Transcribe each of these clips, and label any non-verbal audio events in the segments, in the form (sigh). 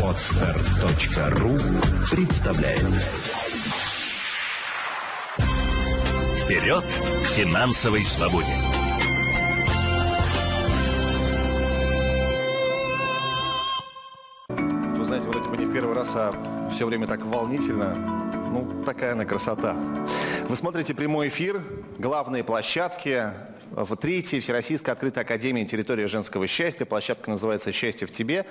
Отстар.ру представляет Вперед к финансовой свободе! Вы знаете, вроде бы не в первый раз, а все время так волнительно. Ну, такая она красота. Вы смотрите прямой эфир, главные площадки, в третьей Всероссийской открытой академии территория женского счастья. Площадка называется «Счастье в тебе».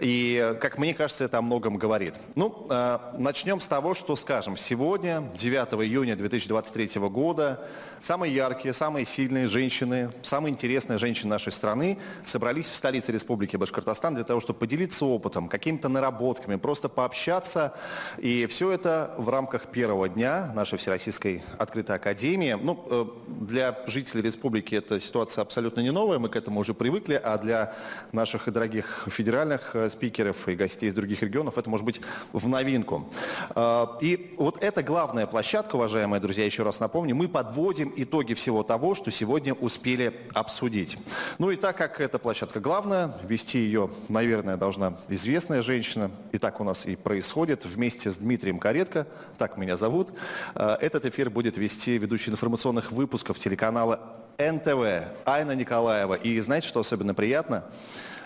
И, как мне кажется, это о многом говорит. Ну, э, начнем с того, что скажем. Сегодня, 9 июня 2023 года, самые яркие, самые сильные женщины, самые интересные женщины нашей страны собрались в столице Республики Башкортостан для того, чтобы поделиться опытом, какими-то наработками, просто пообщаться. И все это в рамках первого дня нашей Всероссийской открытой академии. Ну, э, для жителей республики эта ситуация абсолютно не новая, мы к этому уже привыкли, а для наших дорогих федеральных э, спикеров и гостей из других регионов это может быть в новинку. А, и вот эта главная площадка, уважаемые друзья, еще раз напомню, мы подводим итоги всего того, что сегодня успели обсудить. Ну и так как эта площадка главная, вести ее, наверное, должна известная женщина, и так у нас и происходит, вместе с Дмитрием Каретко, так меня зовут, э, этот эфир будет вести ведущий информационных выпусков телеканала НТВ, Айна Николаева. И знаете, что особенно приятно?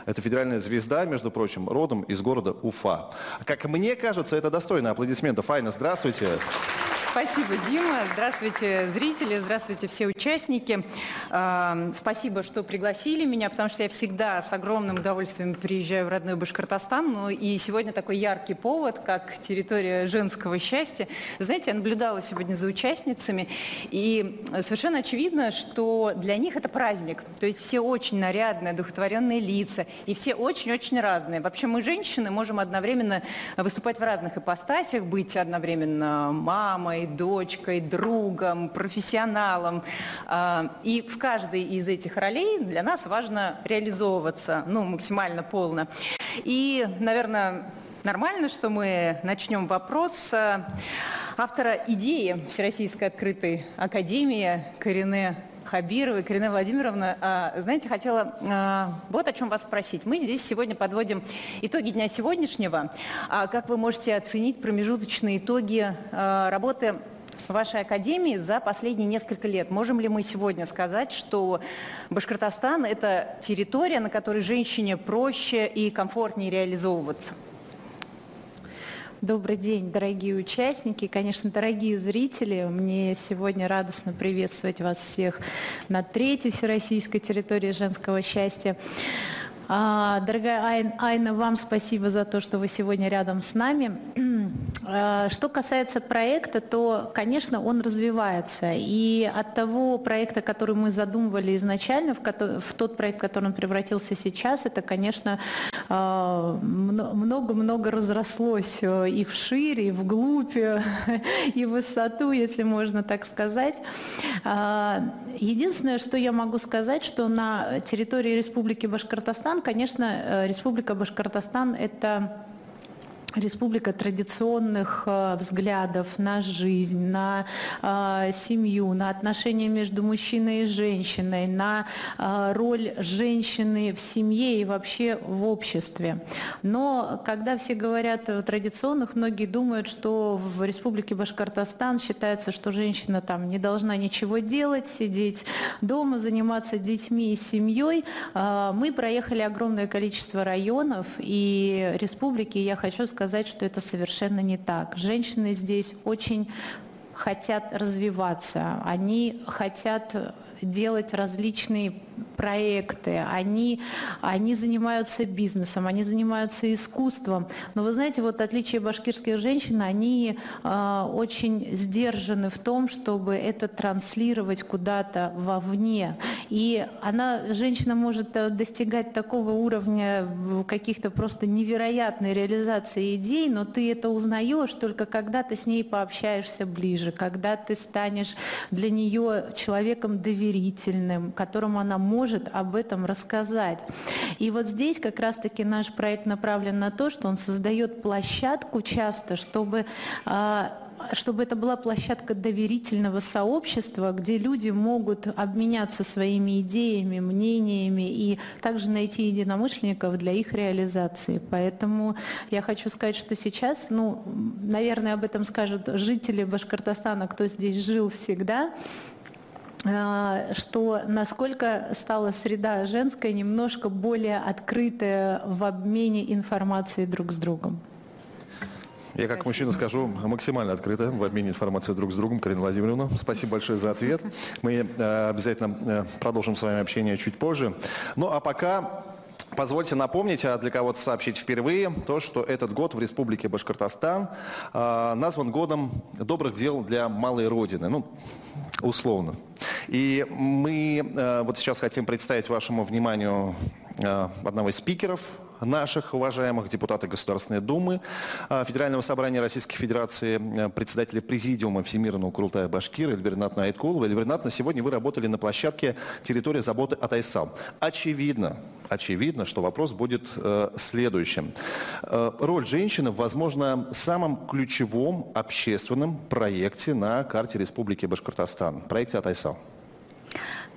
Это федеральная звезда, между прочим, родом из города Уфа. Как мне кажется, это достойно аплодисментов. Айна, здравствуйте. Спасибо, Дима. Здравствуйте, зрители, здравствуйте, все участники. Спасибо, что пригласили меня, потому что я всегда с огромным удовольствием приезжаю в родной Башкортостан. Ну и сегодня такой яркий повод, как территория женского счастья. Знаете, я наблюдала сегодня за участницами, и совершенно очевидно, что для них это праздник. То есть все очень нарядные, одухотворенные лица, и все очень-очень разные. Вообще мы, женщины, можем одновременно выступать в разных ипостасях, быть одновременно мамой, мамой, дочкой, другом, профессионалом. А, и в каждой из этих ролей для нас важно реализовываться ну, максимально полно. И, наверное, нормально, что мы начнем вопрос с автора идеи Всероссийской открытой академии Корене Хабировой, Карина Владимировна, а, знаете, хотела а, вот о чем вас спросить. Мы здесь сегодня подводим итоги дня сегодняшнего. А как вы можете оценить промежуточные итоги работы вашей академии за последние несколько лет. Можем ли мы сегодня сказать, что Башкортостан – это территория, на которой женщине проще и комфортнее реализовываться? Добрый день, дорогие участники, конечно, дорогие зрители. Мне сегодня радостно приветствовать вас всех на третьей всероссийской территории женского счастья. А, дорогая Айна, вам спасибо за то, что вы сегодня рядом с нами. (clears throat) А, что касается проекта, то, конечно, он развивается. И от того проекта, который мы задумывали изначально, в тот проект, в который он превратился сейчас, это, конечно, а, много-много разрослось э, и вширь, и вглубь, (laughs) и в высоту, если можно так сказать. Единственное, что я могу сказать, что на территории Республики Башкортостан, конечно, э, Республика Башкортостан – это республика традиционных э, взглядов на жизнь, на э, семью, на отношения между мужчиной и женщиной, на э, роль женщины в семье и вообще в обществе. Но когда все говорят о традиционных, многие думают, что в республике Башкортостан считается, что женщина там не должна ничего делать, сидеть дома, заниматься детьми и семьей. Мы проехали огромное количество районов и республики, я хочу сказать, сказать, что это совершенно не так. Женщины здесь очень хотят развиваться, они хотят делать различные проекты, они, они занимаются бизнесом, они занимаются искусством. Но вы знаете, вот отличие башкирских женщин, они э, очень сдержаны в том, чтобы это транслировать куда-то вовне. И она, женщина может э, достигать такого уровня каких-то просто невероятной реализации идей, но ты это узнаешь только когда ты с ней пообщаешься ближе, когда ты станешь для нее человеком доверительным, которому она может об этом рассказать. И вот здесь как раз-таки наш проект направлен на то, что он создает площадку часто, чтобы а, чтобы это была площадка доверительного сообщества, где люди могут обменяться своими идеями, мнениями и также найти единомышленников для их реализации. Поэтому я хочу сказать, что сейчас, ну, наверное, об этом скажут жители Башкортостана, кто здесь жил всегда, что насколько стала среда женская немножко более открытая в обмене информацией друг с другом. Я как мужчина скажу максимально открыто в обмене информацией друг с другом. Карина Владимировна, спасибо большое за ответ. Мы э, обязательно э, продолжим с вами общение чуть позже. Ну а пока Позвольте напомнить, а для кого-то сообщить впервые, то, что этот год в Республике Башкортостан э, назван годом добрых дел для малой Родины, ну, условно. И мы э, вот сейчас хотим представить вашему вниманию э, одного из спикеров наших уважаемых депутатов Государственной Думы, а, Федерального собрания Российской Федерации, э, председателя Президиума Всемирного Курултая Башкир Эльвира Натна Айткулова. Натна, сегодня вы работали на площадке территории заботы от Айсал. Очевидно, очевидно, что вопрос будет э, следующим. Э, роль женщины в, возможно, самом ключевом общественном проекте на карте Республики Башкортостан, проекте от Айсал.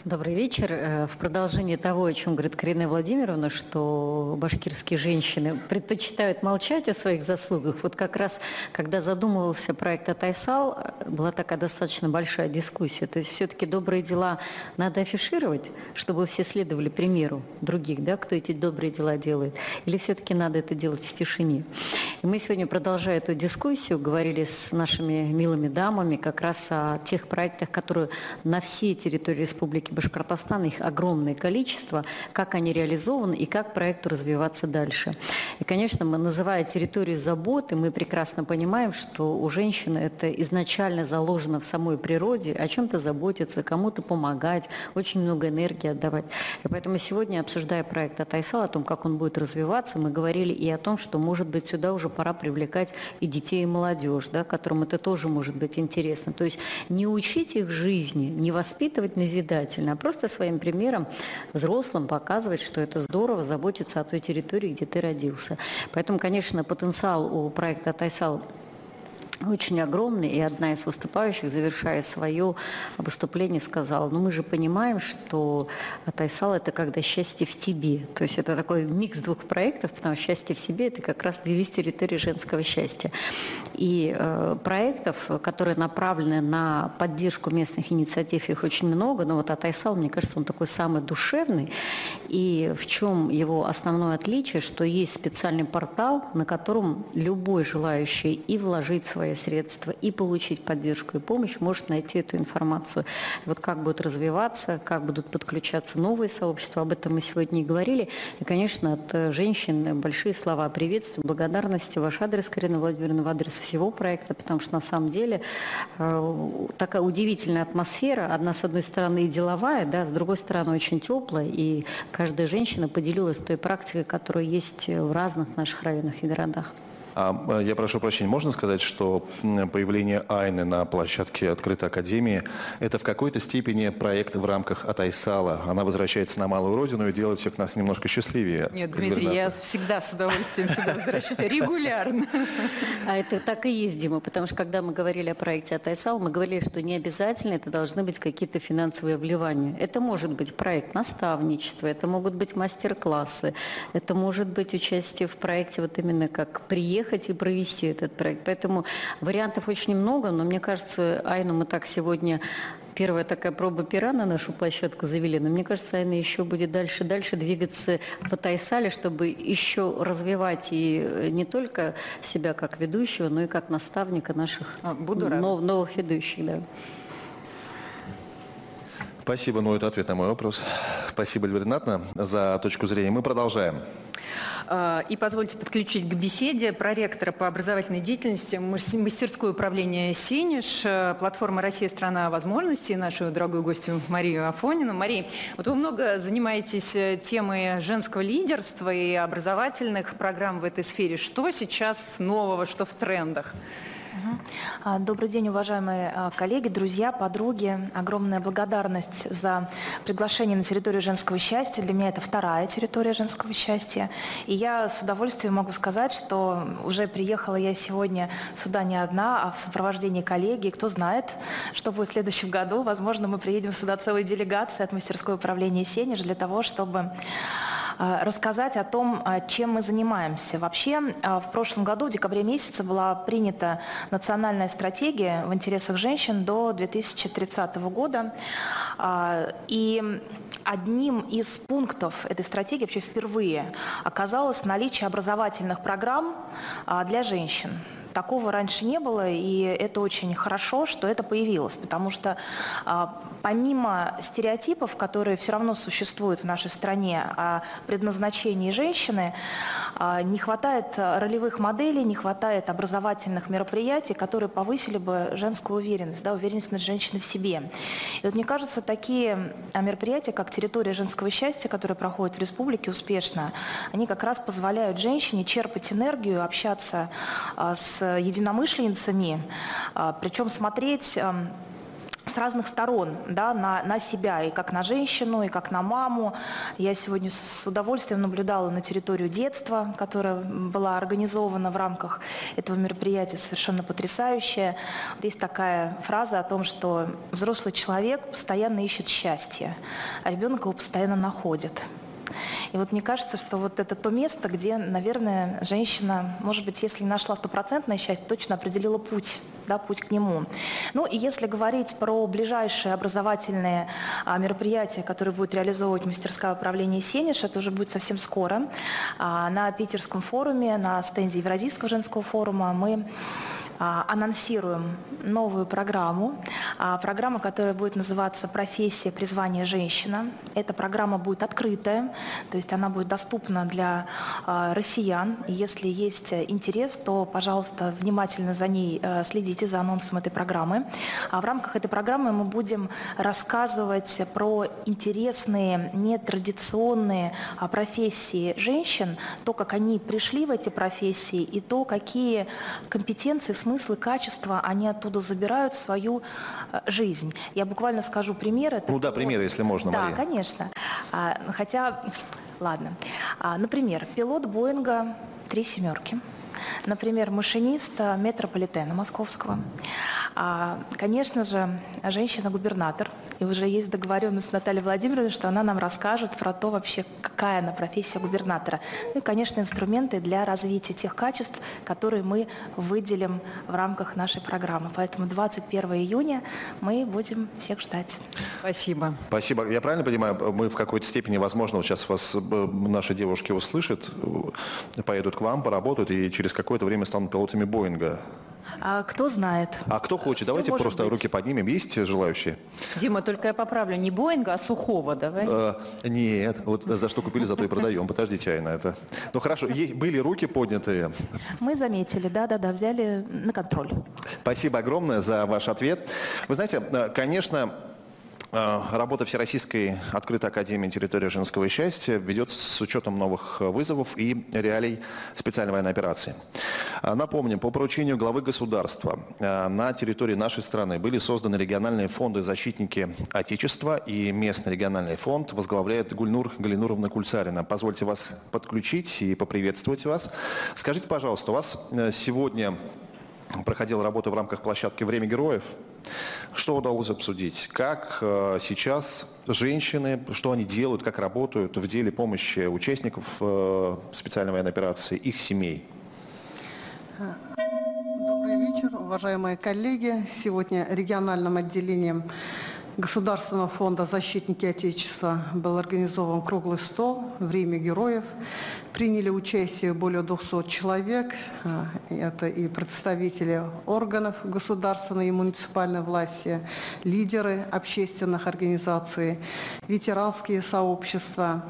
Добрый вечер. Э, в продолжении того, о чем говорит Карина Владимировна, что башкирские женщины предпочитают молчать о своих заслугах, вот как раз, когда задумывался проект «Атайсал», была такая достаточно большая дискуссия. То есть все-таки добрые дела надо афишировать, чтобы все следовали примеру других, да, кто эти добрые дела делает, или все-таки надо это делать в тишине. И мы сегодня, продолжая эту дискуссию, говорили с нашими милыми дамами как раз о тех проектах, которые на всей территории Республики Башкортостана, их огромное количество, как они реализованы и как проекту развиваться дальше. И, конечно, мы, называя территорию заботы, мы прекрасно понимаем, что у женщины это изначально заложено в самой природе, о чем-то заботиться, кому-то помогать, очень много энергии отдавать. И поэтому сегодня, обсуждая проект Атайсал, о том, как он будет развиваться, мы говорили и о том, что, может быть, сюда уже пора привлекать и детей, и молодежь, да, которым это тоже может быть интересно. То есть не учить их жизни, не воспитывать назидательно, самостоятельно, а просто своим примером взрослым показывать, что это здорово заботиться о той территории, где ты родился. Поэтому, конечно, потенциал у проекта «Тайсал» очень огромный, и одна из выступающих, завершая свое выступление, сказала, ну мы же понимаем, что Тайсал – это когда счастье в тебе. То есть это такой микс двух проектов, потому что счастье в себе – это как раз девиз территории женского счастья. И э, проектов, которые направлены на поддержку местных инициатив, их очень много, но вот Атайсал, мне кажется, он такой самый душевный. И в чем его основное отличие, что есть специальный портал, на котором любой желающий и вложить свои свои средства и получить поддержку и помощь, может найти эту информацию. Вот как будет развиваться, как будут подключаться новые сообщества, об этом мы сегодня и говорили. И, конечно, от э, женщин большие слова приветствия, благодарности ваш адрес, Карина Владимировна, в адрес всего проекта, потому что на самом деле э, такая удивительная атмосфера, одна с одной стороны и деловая, да, с другой стороны очень теплая, и каждая женщина поделилась той практикой, которая есть в разных наших районах и городах. А, я прошу прощения, можно сказать, что появление Айны на площадке открытой академии – это в какой-то степени проект в рамках Атайсала? Она возвращается на малую родину и делает всех нас немножко счастливее. Нет, Дмитрий, я всегда с удовольствием сюда возвращаюсь, регулярно. А это так и есть, Дима, потому что когда мы говорили о проекте Атайсал, мы говорили, что не обязательно это должны быть какие-то финансовые вливания. Это может быть проект наставничества, это могут быть мастер-классы, это может быть участие в проекте вот именно как приехать приехать и провести этот проект. Поэтому вариантов очень много, но мне кажется, Айну мы так сегодня первая такая проба пера на нашу площадку завели, но мне кажется, Айна еще будет дальше-дальше двигаться в Тайсале, чтобы еще развивать и не только себя как ведущего, но и как наставника наших а, Буду нов, новых ведущих. Да. Спасибо, ну это ответ на мой вопрос. Спасибо, Эльвира за точку зрения. Мы продолжаем. А, и позвольте подключить к беседе проректора по образовательной деятельности мастерское управление «Синиш», э, платформа «Россия – страна возможностей», нашу дорогую гостью Марию Афонину. Мария, вот вы много занимаетесь э, темой женского лидерства и образовательных программ в этой сфере. Что сейчас нового, что в трендах? А, добрый день, уважаемые а, коллеги, друзья, подруги. Огромная благодарность за приглашение на территорию женского счастья. Для меня это вторая территория женского счастья. И я с удовольствием могу сказать, что уже приехала я сегодня сюда не одна, а в сопровождении коллеги. Кто знает, что будет в следующем году. Возможно, мы приедем сюда целой делегацией от мастерской управления «Сенеж» для того, чтобы рассказать о том, э, чем мы занимаемся. Вообще, э, в прошлом году, в декабре месяце, была принята национальная стратегия в интересах женщин до 2030 года. И одним из пунктов этой стратегии вообще впервые оказалось наличие образовательных программ для женщин. Такого раньше не было, и это очень хорошо, что это появилось, потому что а, помимо стереотипов, которые все равно существуют в нашей стране о предназначении женщины, а, не хватает ролевых моделей, не хватает образовательных мероприятий, которые повысили бы женскую уверенность, да, уверенность над женщиной в себе. И вот мне кажется, такие а, мероприятия, как территория женского счастья, которые проходят в республике успешно, они как раз позволяют женщине черпать энергию, общаться с единомышленницами, а, причем смотреть эм, с разных сторон да, на, на себя, и как на женщину, и как на маму. Я сегодня с удовольствием наблюдала на территорию детства, которая была организована в рамках этого мероприятия, совершенно потрясающая. Вот есть такая фраза о том, что взрослый человек постоянно ищет счастье, а ребенок его постоянно находит. И вот мне кажется, что вот это то место, где, наверное, женщина, может быть, если нашла стопроцентное счастье, точно определила путь, да, путь к нему. Ну и если говорить про ближайшие образовательные а, мероприятия, которые будет реализовывать мастерское управление «Сенеж», это уже будет совсем скоро. А, на Питерском форуме, на стенде Евразийского женского форума мы анонсируем новую программу, а, программа, которая будет называться «Профессия, призвание женщина». Эта программа будет открытая, то есть она будет доступна для а, россиян. если есть интерес, то, пожалуйста, внимательно за ней следите, за анонсом этой программы. А в рамках этой программы мы будем рассказывать про интересные, нетрадиционные профессии женщин, то, как они пришли в эти профессии и то, какие компетенции, смыслы, качества они оттуда забирают свою э, жизнь. Я буквально скажу примеры. Ну да, примеры, если можно, Да, Мария. конечно. А, хотя, ладно. А, например, пилот Боинга «Три семерки». Например, машинист метрополитена московского. А, конечно же, женщина-губернатор. И уже есть договоренность с Натальей Владимировной, что она нам расскажет про то вообще, какая она профессия губернатора. Ну и, конечно, инструменты для развития тех качеств, которые мы выделим в рамках нашей программы. Поэтому 21 июня мы будем всех ждать. Спасибо. Спасибо. Я правильно понимаю, мы в какой-то степени, возможно, вот сейчас вас э, наши девушки услышат, э, поедут к вам, поработают и через какое-то время станут пилотами Боинга. А кто знает. А кто хочет? Все Давайте просто быть. руки поднимем. Есть желающие? Дима, только я поправлю. Не Боинга, а Сухого, давай. А, нет. Вот за что купили, зато и продаем. Подождите, Айна, это... Ну хорошо, были руки поднятые? Мы заметили, да-да-да, взяли на контроль. Спасибо огромное за ваш ответ. Вы знаете, э, конечно, Э, работа Всероссийской открытой академии территории женского счастья ведется с учетом новых вызовов и реалий специальной военной операции. Э, напомним, по поручению главы государства э, на территории нашей страны были созданы региональные фонды «Защитники Отечества» и местный региональный фонд возглавляет Гульнур Галинуровна Кульцарина. Позвольте вас подключить и поприветствовать вас. Скажите, пожалуйста, у вас сегодня проходила работа в рамках площадки «Время героев». Что удалось обсудить? Как э, сейчас женщины, что они делают, как работают в деле помощи участников э, специальной военной операции, их семей? Добрый вечер, уважаемые коллеги. Сегодня региональным отделением Государственного фонда «Защитники Отечества» был организован круглый стол «Время героев». Приняли участие более 200 человек. А, это и представители органов государственной и муниципальной власти, лидеры общественных организаций, ветеранские сообщества,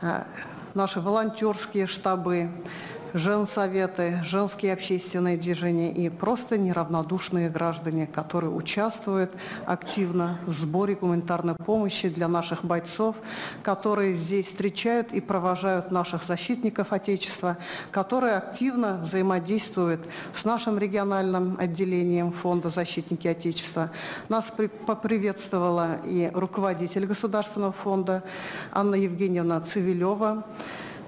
а, наши волонтерские штабы, женсоветы, женские общественные движения и просто неравнодушные граждане, которые участвуют активно в сборе гуманитарной помощи для наших бойцов, которые здесь встречают и провожают наших защитников Отечества, которые активно взаимодействуют с нашим региональным отделением Фонда «Защитники Отечества». Нас поприветствовала и руководитель Государственного фонда Анна Евгеньевна Цивилева.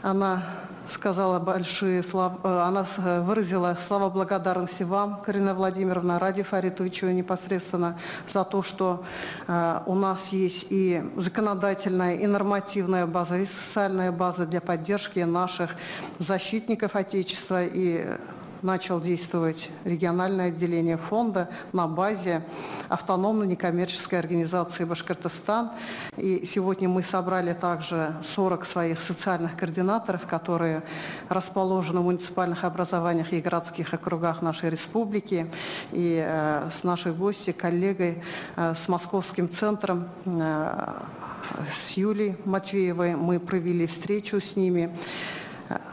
Она сказала большие слова, э, она э, выразила слова благодарности вам, Карина Владимировна, Ради Фаритовичу непосредственно за то, что э, у нас есть и законодательная, и нормативная база, и социальная база для поддержки наших защитников Отечества. И начал действовать региональное отделение фонда на базе автономной некоммерческой организации Башкортостан. И сегодня мы собрали также 40 своих социальных координаторов, которые расположены в муниципальных образованиях и городских округах нашей республики. И э, с нашей гостью, коллегой, э, с Московским центром, э, с Юлией Матвеевой мы провели встречу с ними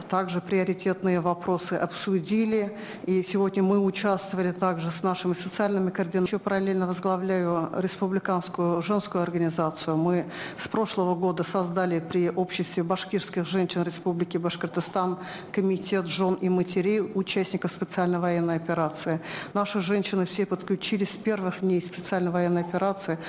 также приоритетные вопросы обсудили. И сегодня мы участвовали также с нашими социальными координаторами. Еще параллельно возглавляю республиканскую женскую организацию. Мы с прошлого года создали при обществе башкирских женщин Республики Башкортостан комитет жен и матерей, участников специальной военной операции. Наши женщины все подключились с первых дней специальной военной операции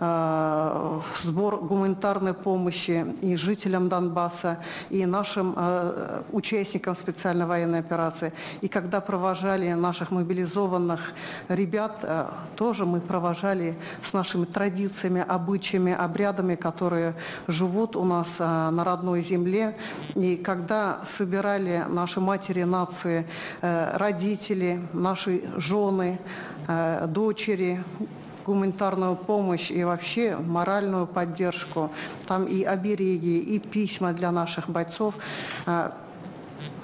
э, в сбор гуманитарной помощи и жителям Донбасса, и нашим э, участникам специальной военной операции. И когда провожали наших мобилизованных ребят, э, тоже мы провожали с нашими традициями, обычаями, обрядами, которые живут у нас э, на родной земле. И когда собирали наши матери нации, э, родители, наши жены, дочери, гуманитарную помощь и вообще моральную поддержку. Там и обереги, и письма для наших бойцов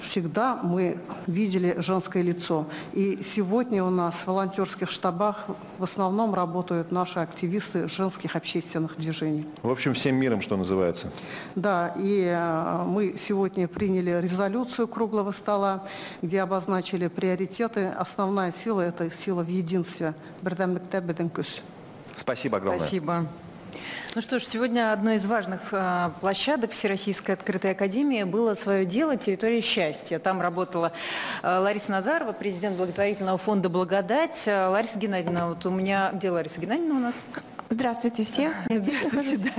всегда мы видели женское лицо. И сегодня у нас в волонтерских штабах в основном работают наши активисты женских общественных движений. В общем, всем миром, что называется. Да, и э, мы сегодня приняли резолюцию круглого стола, где обозначили приоритеты. Основная сила – это сила в единстве. Спасибо огромное. Спасибо. Ну что ж, сегодня одной из важных э, площадок Всероссийской открытой академии было свое дело «Территория счастья». Там работала э, Лариса Назарова, президент благотворительного фонда «Благодать». Э, Лариса Геннадьевна, вот у меня... Где Лариса Геннадьевна у нас? Здравствуйте все. (laughs) Здравствуйте,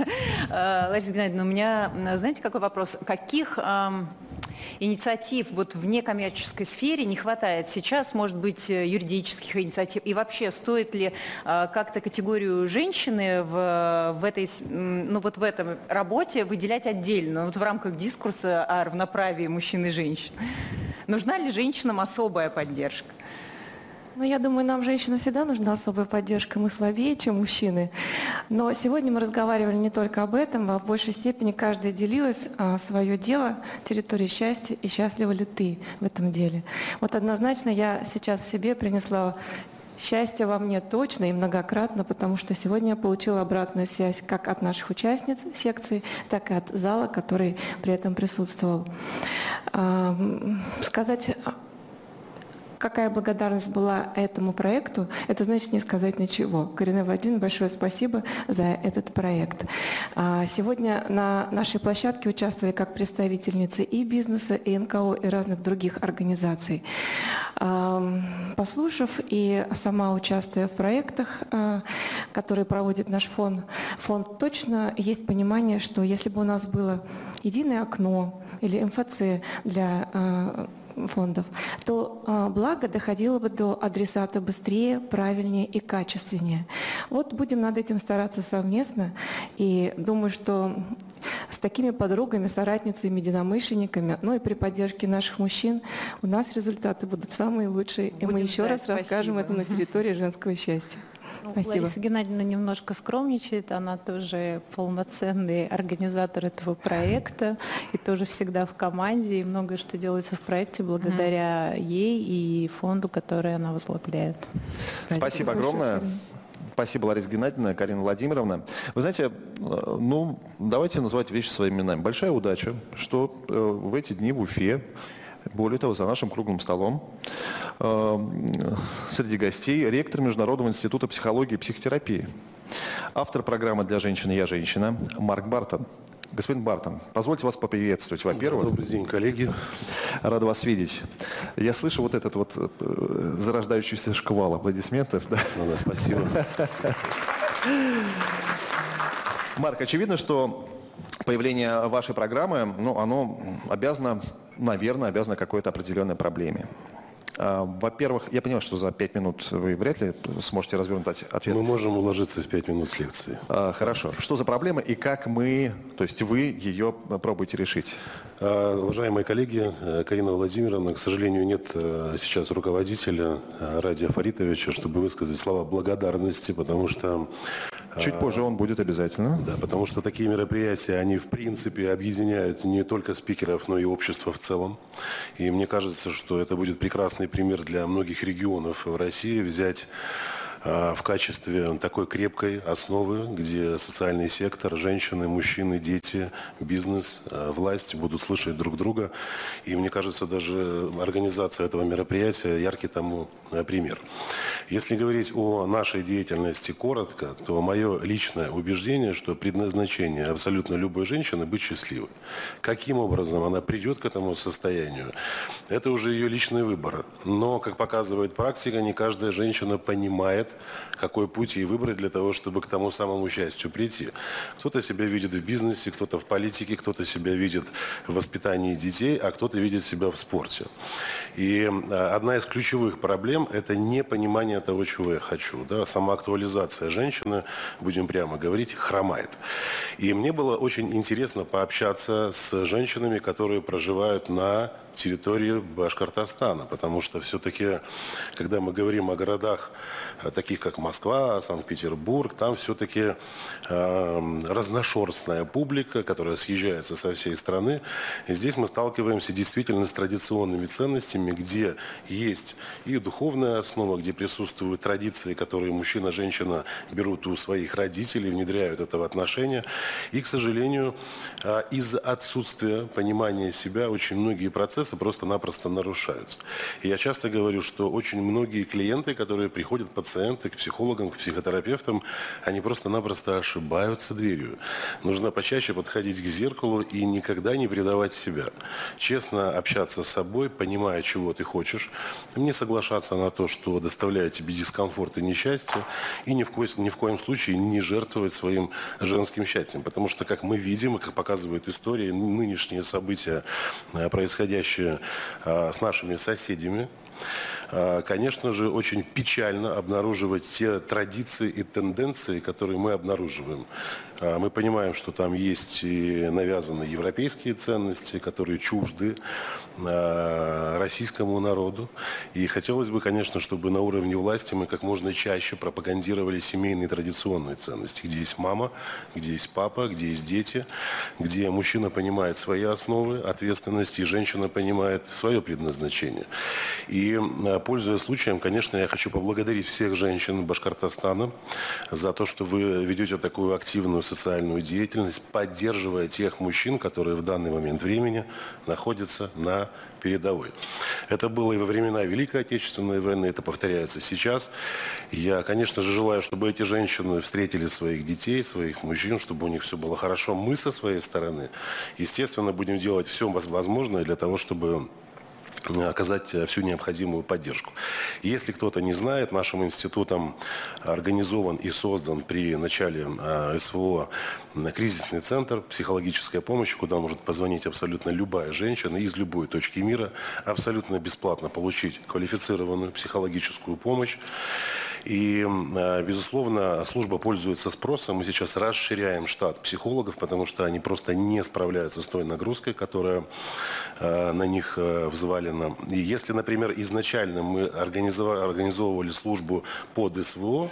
да. Лариса Геннадьевна, у меня, знаете, какой вопрос? Каких инициатив вот в некоммерческой сфере не хватает сейчас, может быть, э, юридических инициатив? И вообще, стоит ли э, как-то категорию женщины в, в, этой, ну, вот в этом работе выделять отдельно, вот в рамках дискурса о равноправии мужчин и женщин? Нужна ли женщинам особая поддержка? Ну, я думаю, нам, женщинам, всегда нужна особая поддержка. Мы слабее, чем мужчины. Но сегодня мы разговаривали не только об этом, а в большей степени каждая делилась а, свое дело, территория счастья, и счастлива ли ты в этом деле. Вот однозначно я сейчас в себе принесла Счастье во мне точно и многократно, потому что сегодня я получила обратную связь как от наших участниц секции, так и от зала, который при этом присутствовал. Сказать какая благодарность была этому проекту, это значит не сказать ничего. Карина Владимировна, большое спасибо за этот проект. А, сегодня на нашей площадке участвовали как представительницы и бизнеса, и НКО, и разных других организаций. Послушав и сама участвуя в проектах, а, которые проводит наш фонд, фонд точно есть понимание, что если бы у нас было единое окно или МФЦ для а, фондов, то а, благо доходило бы до адресата быстрее, правильнее и качественнее. Вот будем над этим стараться совместно. И думаю, что с такими подругами, соратницами, единомышленниками, ну и при поддержке наших мужчин у нас результаты будут самые лучшие. Будем и мы еще раз спасибо. расскажем это на территории женского счастья. Ну, Спасибо. Лариса Геннадьевна немножко скромничает, она тоже полноценный организатор этого проекта и тоже всегда в команде, и многое что делается в проекте благодаря mm-hmm. ей и фонду, который она возглавляет. Спасибо огромное. Спасибо, Лариса Геннадьевна, Карина Владимировна. Вы знаете, э, ну, давайте называть вещи своими именами. Большая удача, что э, в эти дни в Уфе Более того, за нашим круглым столом э, среди гостей ректор Международного института психологии и психотерапии, автор программы «Для женщины я женщина» Марк Бартон. Господин Бартон, позвольте вас поприветствовать, во-первых. Добрый день, коллеги. Рад вас видеть. Я слышу вот этот вот э, зарождающийся шквал аплодисментов. Да? Ну, да, спасибо. Марк, очевидно, что появление вашей программы, ну, оно обязано, наверное, обязано какой-то определенной проблеме. А, во-первых, я понимаю, что за пять минут вы вряд ли сможете развернуть ответ. Мы можем уложиться в пять минут с лекции. А, хорошо. Что за проблема и как мы, то есть вы ее пробуете решить? А, уважаемые коллеги, э, Карина Владимировна, к сожалению, нет э, сейчас руководителя э, Радия Фаритовича, чтобы высказать слова благодарности, потому что Чуть позже он будет обязательно. Да, потому что такие мероприятия, они в принципе объединяют не только спикеров, но и общество в целом. И мне кажется, что это будет прекрасный пример для многих регионов в России взять в качестве такой крепкой основы, где социальный сектор, женщины, мужчины, дети, бизнес, а, власть будут слышать друг друга. И мне кажется, даже организация этого мероприятия яркий тому а, пример. Если говорить о нашей деятельности коротко, то мое личное убеждение, что предназначение абсолютно любой женщины быть счастливой. Каким образом она придет к этому состоянию, это уже ее личный выбор. Но, как показывает практика, не каждая женщина понимает, какой путь ей выбрать для того, чтобы к тому самому счастью прийти. Кто-то себя видит в бизнесе, кто-то в политике, кто-то себя видит в воспитании детей, а кто-то видит себя в спорте. И а, одна из ключевых проблем – это непонимание того, чего я хочу. Да? Самоактуализация женщины, будем прямо говорить, хромает. И мне было очень интересно пообщаться с женщинами, которые проживают на территории Башкортостана, потому что все-таки, когда мы говорим о городах, э, таких как Москва, Санкт-Петербург, там все-таки э, разношерстная публика, которая съезжается со всей страны. И здесь мы сталкиваемся действительно с традиционными ценностями, где есть и духовная основа, где присутствуют традиции, которые мужчина, женщина берут у своих родителей, внедряют это в отношения. И, к сожалению, э, из-за отсутствия понимания себя очень многие процессы просто-напросто нарушаются. И я часто говорю, что очень многие клиенты, которые приходят, пациенты, к психологам, к психотерапевтам, они просто-напросто ошибаются дверью. Нужно почаще подходить к зеркалу и никогда не предавать себя. Честно общаться с собой, понимая, чего ты хочешь, не соглашаться на то, что доставляет тебе дискомфорт и несчастье, и ни в, коем, ни в коем случае не жертвовать своим женским счастьем. Потому что, как мы видим, и как показывает история, нынешние события, э, происходящие а, с нашими соседями, конечно же, очень печально обнаруживать те традиции и тенденции, которые мы обнаруживаем. А, мы понимаем, что там есть и навязанные европейские ценности, которые чужды а, российскому народу. И хотелось бы, конечно, чтобы на уровне власти мы как можно чаще пропагандировали семейные традиционные ценности, где есть мама, где есть папа, где есть дети, где мужчина понимает свои основы ответственности, и женщина понимает свое предназначение. И пользуясь случаем, конечно, я хочу поблагодарить всех женщин Башкортостана за то, что вы ведете такую активную социальную деятельность, поддерживая тех мужчин, которые в данный момент времени находятся на передовой. Это было и во времена Великой Отечественной войны, это повторяется сейчас. Я, конечно же, желаю, чтобы эти женщины встретили своих детей, своих мужчин, чтобы у них все было хорошо. Мы со своей стороны, естественно, будем делать все возможное для того, чтобы оказать э, всю необходимую поддержку. Если кто-то не знает, нашим институтом организован и создан при начале э, СВО кризисный центр психологическая помощь, куда может позвонить абсолютно любая женщина из любой точки мира, абсолютно бесплатно получить квалифицированную психологическую помощь. И, э, безусловно, служба пользуется спросом. Мы сейчас расширяем штат психологов, потому что они просто не справляются с той нагрузкой, которая э, на них э, взвалена. И если, например, изначально мы организовывали службу под СВО,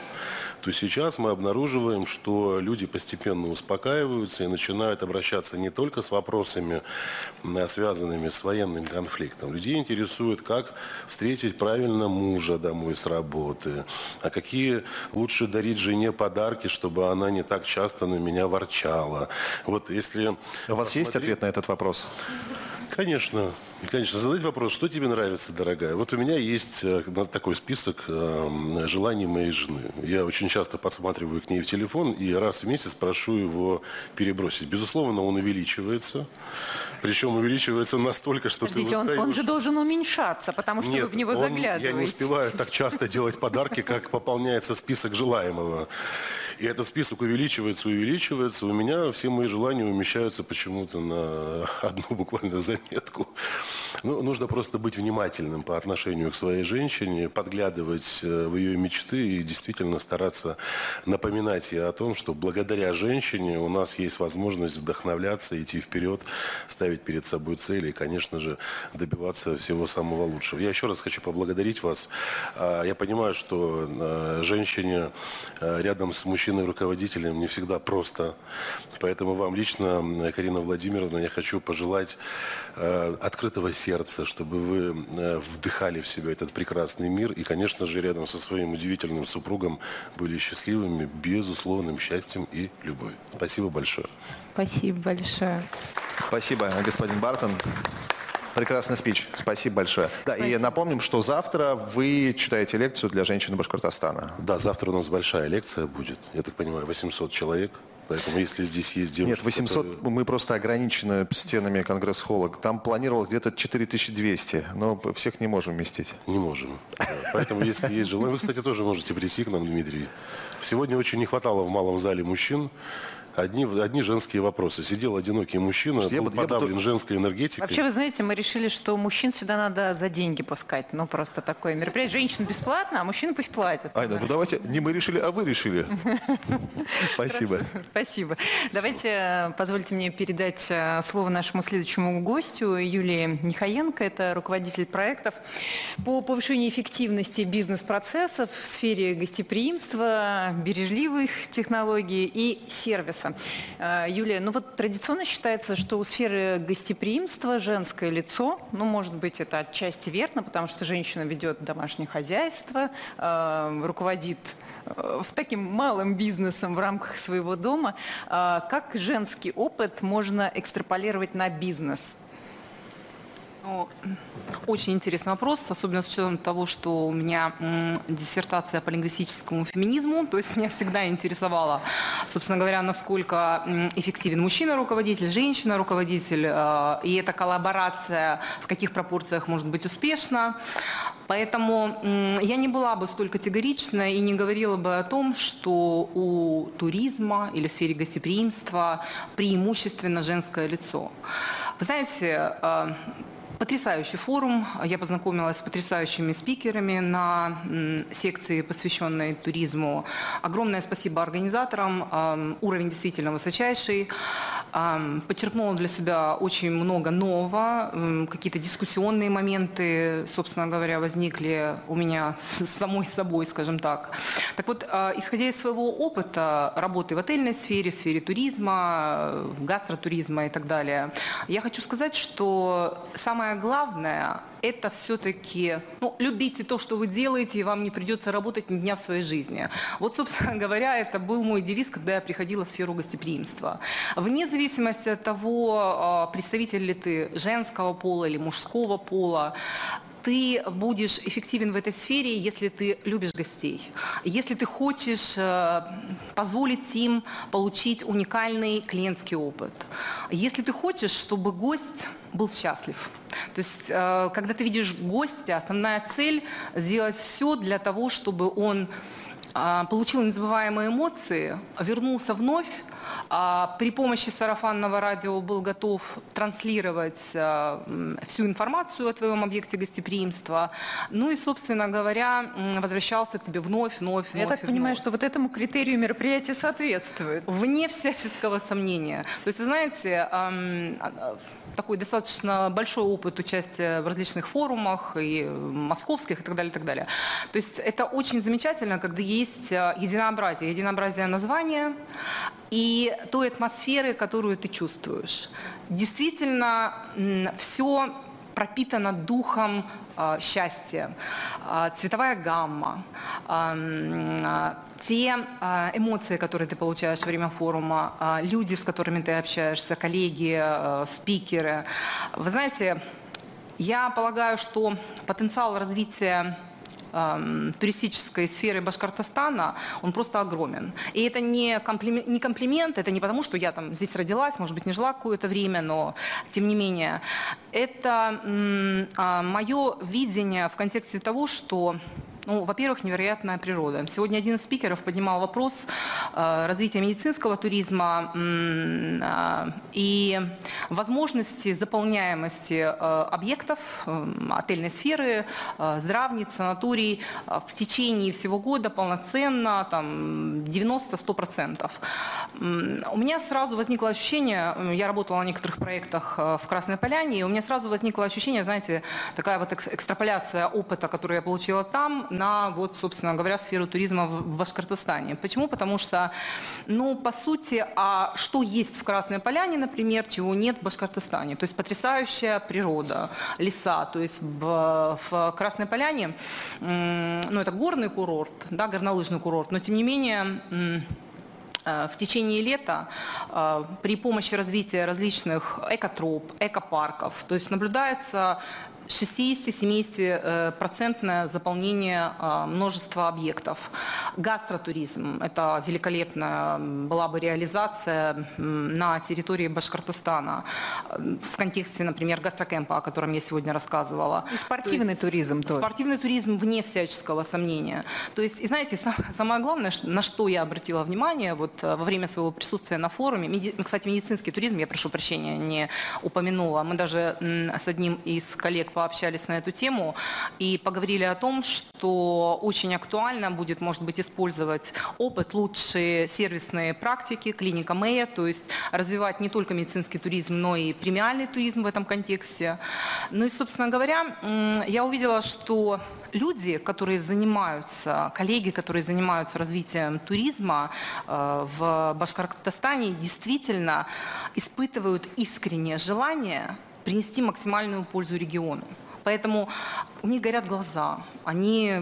то сейчас мы обнаруживаем, что люди постепенно успокаиваются и начинают обращаться не только с вопросами, связанными с военным конфликтом. Людей интересует, как встретить правильно мужа домой с работы, а какие лучше дарить жене подарки, чтобы она не так часто на меня ворчала. Вот если У вас посмотреть... есть ответ на этот вопрос? Конечно. Конечно, задать вопрос, что тебе нравится, дорогая? Вот у меня есть э, такой список э, желаний моей жены. Я очень часто подсматриваю к ней в телефон и раз в месяц прошу его перебросить. Безусловно, он увеличивается. Причем увеличивается настолько, что Подождите, ты он, устаешь. он же должен уменьшаться, потому что Нет, вы в него он- заглядываете. Я не успеваю так часто делать подарки, как пополняется список желаемого. И этот список увеличивается, увеличивается. У меня все мои желания умещаются почему-то на (laughs) одну буквально заметку. Ну, нужно просто быть внимательным по отношению к своей женщине, подглядывать э, в ее мечты и действительно стараться напоминать ей о том, что благодаря женщине у нас есть возможность вдохновляться, идти вперед, ставить перед собой цели и, конечно же, добиваться всего самого лучшего. Я еще раз хочу поблагодарить вас. А, Я понимаю, что э, женщине э, рядом с мужчиной-руководителем не всегда просто. Поэтому вам лично, Карина Владимировна, я хочу пожелать открытого сердца, чтобы вы э, вдыхали в себя этот прекрасный мир и, конечно же, рядом со своим удивительным супругом были счастливыми, безусловным счастьем и любовью. Спасибо большое. Спасибо большое. Спасибо, господин Бартон. Прекрасный спич. Спасибо большое. Да, и напомним, что завтра вы читаете лекцию для женщин Башкортостана. Да, завтра у нас большая лекция будет. Я так понимаю, 800 человек. Поэтому если здесь есть девушки... Нет, 800, которые- мы просто ограничены стенами конгресс-холла. Там планировалось где-то 4200, но всех не можем вместить. Не можем. Да. Поэтому, если есть желание... Вы, кстати, тоже можете прийти к нам, Дмитрий. Сегодня очень не хватало в малом зале мужчин. Одни, одни женские вопросы. Сидел одинокий мужчина, Слушайте, я был бы- я бы подавлен то- женской энергетикой. Вообще, вы знаете, мы решили, что мужчин сюда надо за деньги пускать. Ну, просто такое мероприятие. Женщин бесплатно, а мужчины пусть платят. Айна, ну давайте, не мы решили, а вы решили. (laughs) Спасибо. Спасибо. Давайте, э, позвольте мне передать э, слово нашему следующему гостю, Юлии Нихаенко. Это руководитель проектов по повышению эффективности бизнес-процессов в сфере гостеприимства, бережливых технологий и сервиса. Э, Юлия, ну вот традиционно считается, что у сферы гостеприимства женское лицо, ну, может быть, это отчасти верно, потому что женщина ведет домашнее хозяйство, э, руководит э, в таким малым бизнесом в рамках своего дома. Как женский опыт можно экстраполировать на бизнес? Очень интересный вопрос, особенно с учетом того, что у меня диссертация по лингвистическому феминизму, то есть меня всегда интересовало, собственно говоря, насколько эффективен мужчина-руководитель, женщина-руководитель, э, и эта коллаборация в каких пропорциях может быть успешна. Поэтому я не была бы столь категорична и не говорила бы о том, что у туризма или в сфере гостеприимства преимущественно женское лицо. Вы знаете, э, Потрясающий форум. Я познакомилась с потрясающими спикерами на секции, посвященной туризму. Огромное спасибо организаторам. Ам, Уровень действительно высочайший. Подчеркнула для себя очень много нового. Какие-то дискуссионные моменты, собственно говоря, возникли у меня (laughs) с самой собой, скажем так. Так вот, а, исходя из своего опыта работы в отельной сфере, в сфере туризма, э, гастротуризма и так далее, я хочу сказать, что самое главное – это все-таки, ну, любите то, что вы делаете, и вам не придется работать ни дня в своей жизни. Вот, собственно (laughs) говоря, это был мой девиз, когда я приходила в сферу гостеприимства. Вне зависимости от того, а, представитель ли ты женского пола или мужского пола, ты будешь эффективен в этой сфере, если ты любишь гостей, если ты хочешь э, позволить им получить уникальный клиентский опыт, если ты хочешь, чтобы гость был счастлив. То есть, э, когда ты видишь гостя, основная цель сделать все для того, чтобы он получил незабываемые эмоции, вернулся вновь, а, при помощи сарафанного радио был готов транслировать а, всю информацию о твоем объекте гостеприимства, ну и, собственно говоря, возвращался к тебе вновь, вновь, Я вновь так и понимаю, вновь. что вот этому критерию мероприятие соответствует. Вне всяческого сомнения. То есть, вы знаете, а, такой достаточно большой опыт участия в различных форумах, и московских, и так далее, и так далее. То есть это очень замечательно, когда есть а, единообразие, единообразие названия и той атмосферы, которую ты чувствуешь. Действительно, все пропитано духом а, счастья, а, цветовая гамма, а, те эмоции, которые ты получаешь во время форума, а, люди, с которыми ты общаешься, коллеги, а, спикеры. Вы знаете, Я полагаю, что потенциал развития эм, туристической сферы Башкортостана, он просто огромен. И это не комплимент, не комплимент, это не потому, что я там здесь родилась, может быть, не жила какое-то время, но тем не менее. Это э, мое видение в контексте того, что ну, во-первых, невероятная природа. Сегодня один из спикеров поднимал вопрос э, развития медицинского туризма э, и возможности заполняемости э, объектов отельной сферы, здравниц, санаторий в течение всего года полноценно, там, 90-100%. У меня сразу возникло ощущение, я работала на некоторых проектах в Красной Поляне, и у меня сразу возникло ощущение, знаете, такая вот экстраполяция опыта, который я получила там, на, вот, собственно говоря, сферу туризма в Башкортостане. Почему? Потому что, ну, по сути, а что есть в Красной Поляне, например, чего нет в Башкортостане? То есть потрясающая природа, леса. То есть в, в Красной Поляне, ну, это горный курорт, да, горнолыжный курорт, но тем не менее э, в течение лета э, при помощи развития различных экотроп, экопарков, то есть наблюдается 60-70% заполнение а, множества объектов. Гастротуризм – это великолепная была бы реализация на территории Башкортостана в контексте, например, гастрокемпа, о котором я сегодня рассказывала. И спортивный то туризм тоже. Спортивный туризм вне всяческого сомнения. То есть, и знаете, самое главное, на что я обратила внимание вот э, во время своего присутствия на форуме, кстати, медицинский туризм, я прошу прощения, не упомянула. Мы даже с одним из коллег пообщались на эту тему и поговорили о том, что очень актуально будет, может быть, использовать опыт, лучшие сервисные практики, клиника Мэя, то есть развивать не только медицинский туризм, но и премиальный туризм в этом контексте. Ну и, собственно говоря, я увидела, что люди, которые занимаются, коллеги, которые занимаются развитием туризма э, в Башкортостане, действительно испытывают искреннее желание принести максимальную пользу региону. Поэтому у них горят глаза, они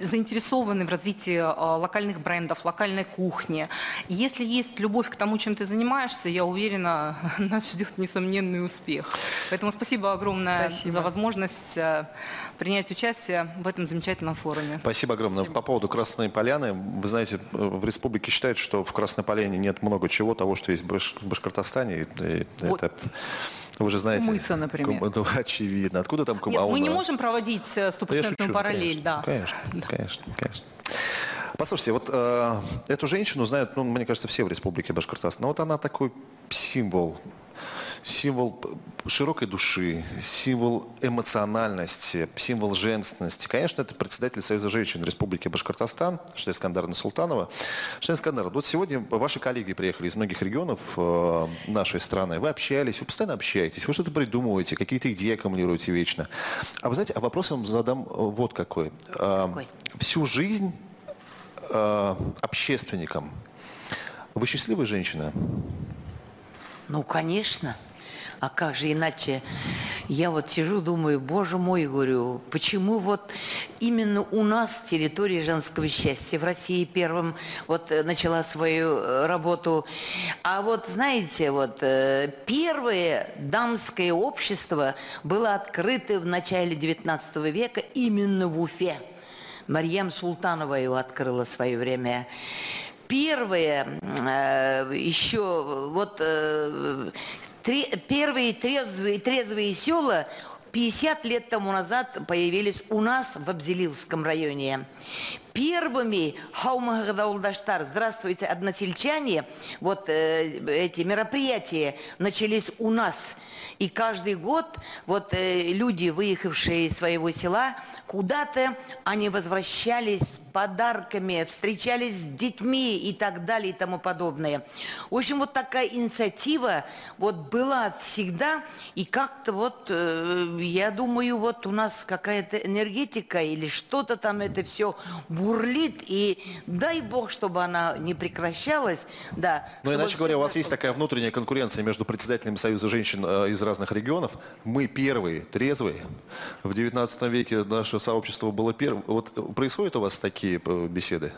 заинтересованы в развитии а, локальных брендов, локальной кухни. Если есть любовь к тому, чем ты занимаешься, я уверена, (laughs) нас ждет несомненный успех. Поэтому спасибо огромное спасибо. за возможность э, принять участие в этом замечательном форуме. Спасибо огромное. Спасибо. По поводу Красной Поляны, вы знаете, в республике считают, что в Красной Поляне нет много чего того, что есть в Башкортостане. И вот. это вы же знаете. Мыса, например. (laughs) Ну, очевидно. Откуда там Нет, мы не можем проводить э, стопроцентную параллель, конечно, да. Конечно, (laughs) конечно, конечно. Послушайте, вот э, эту женщину знают, ну, мне кажется, все в Республике Башкортостан. Но вот она такой символ символ широкой души, символ эмоциональности, символ женственности. Конечно, это председатель Союза женщин Республики Башкортостан, Шля Искандаровна Султанова. Шля Искандаровна, вот сегодня ваши коллеги приехали из многих регионов э, нашей страны. Вы общались, вы постоянно общаетесь, вы что-то придумываете, какие-то идеи аккумулируете вечно. А вы знаете, а вопрос я вам задам э, вот какой. Э, какой? Всю жизнь общественникам вы счастливая женщина? Ну, конечно. А как же иначе? Я вот сижу, думаю, боже мой, говорю, почему вот именно у нас территория женского счастья в России первым вот э, начала свою э, работу. А вот знаете, вот э, первое дамское общество было открыто в начале 19 века именно в Уфе. Марьям Султанова его открыла в свое время первое еще вот Три, первые трезвые, трезвые села 50 лет тому назад появились у нас в Абзелиловском районе. Первыми хаумагадаудаштар, здравствуйте, односельчане, вот э, эти мероприятия начались у нас. И каждый год вот э, люди, выехавшие из своего села, куда-то они возвращались с подарками, встречались с детьми и так далее и тому подобное. В общем, вот такая инициатива вот была всегда, и как-то вот, э, я думаю, вот у нас какая-то энергетика или что-то там это все будет бурлит, и дай бог, чтобы она не прекращалась, да. Но иначе говоря, у вас есть такая внутренняя конкуренция между председателями Союза женщин э, из разных регионов. Мы первые, трезвые. В 19 веке наше сообщество было первым. Вот происходят у вас такие э, беседы?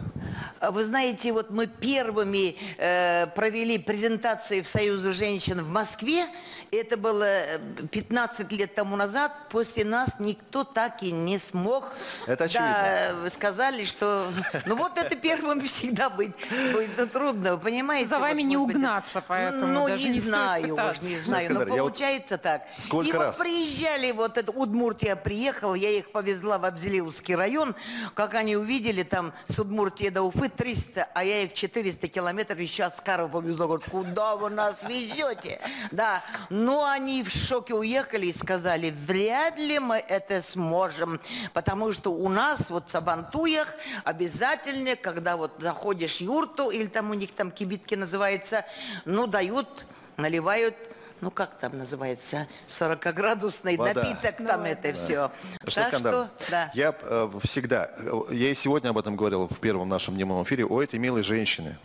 А Вы знаете, вот мы первыми э, провели презентацию в Союзу женщин в Москве. Это было э, 15 лет тому назад. После нас никто так и не смог. Это очевидно. Да, сказали, что... Ну вот это первым (laughs) всегда быть, быть ну, трудно, понимаете? За вами Вот, не может быть, угнаться, поэтому Ну, даже не, не стоит знаю, уж не знаю. Но Искандер, я вот получается так. сколько и раз? вот приезжали, вот это Удмуртия приехал, я их повезла в Абзелиловский район. Как они увидели, там с Удмуртии до Уфы 300, а я их 400 километров еще с Карова повезла. Говорят, куда вы нас везете? Да, но они в шоке уехали и сказали, вряд ли мы это сможем, потому что у нас вот в Сабантуях обязательно, когда вот заходишь в юрту, или там у них там кибитки называется, ну, дают, наливают ну как там называется, 40-градусный Вода. напиток, там это все. Что, так Искандер, что, да. я э, всегда, э, я и сегодня об этом говорил в первом нашем дневном эфире, у этой милой женщины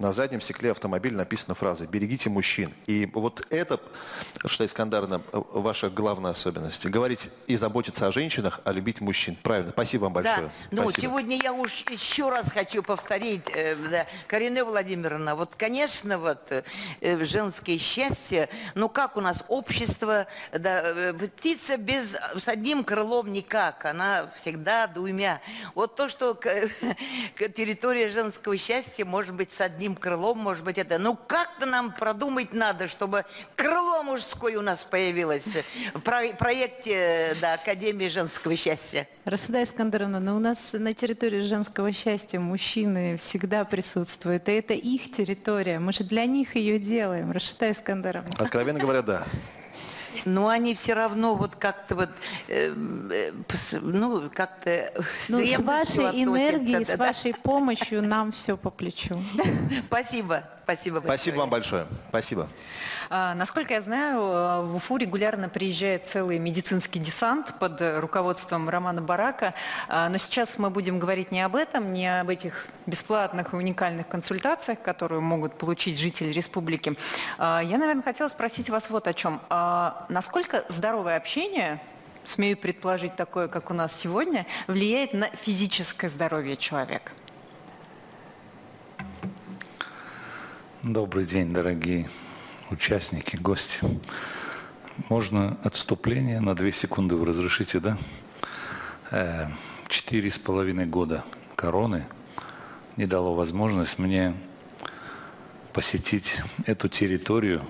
на заднем стекле автомобиля написана фраза «Берегите мужчин». И вот это, что Искандаровна, э, ваша главная особенность. Говорить и заботиться о женщинах, а любить мужчин. Правильно. Спасибо вам большое. Да, ну Спасибо. сегодня я уж еще раз хочу повторить, э, да, Карина Владимировна, вот, конечно, вот э, женское счастье, ну как у нас общество, да, э, птица без, с одним крылом никак, она всегда двумя. Вот то, что к- (laughs) к- территория женского счастья может быть с одним крылом, может быть это, ну как-то нам продумать надо, чтобы крыло мужское у нас появилось в про- проекте да, Академии женского счастья. Расида Искандеровна, но у нас на территории женского счастья мужчины всегда присутствуют, и это их территория. Мы же для них ее делаем, Рашида Искандеровна. Откровенно говоря, да. Но они все равно вот как-то вот, э, э, ну, как-то... Ну, с вашей энергией, с вашей помощью нам все по плечу. Спасибо, спасибо большое. Спасибо вам большое. Спасибо. А, Насколько я знаю, в Уфу регулярно приезжает целый медицинский десант под руководством Романа Барака. А, Но сейчас мы будем говорить не об этом, не об этих бесплатных и уникальных консультациях, которые могут получить жители республики. А, Я, наверное, хотела спросить вас вот о чем. А Насколько здоровое общение смею предположить такое, как у нас сегодня, влияет на физическое здоровье человека? Добрый день, дорогие участники, гости. Можно отступление на две секунды вы разрешите, да? Э, Четыре с половиной года короны не дало возможность мне посетить эту территорию,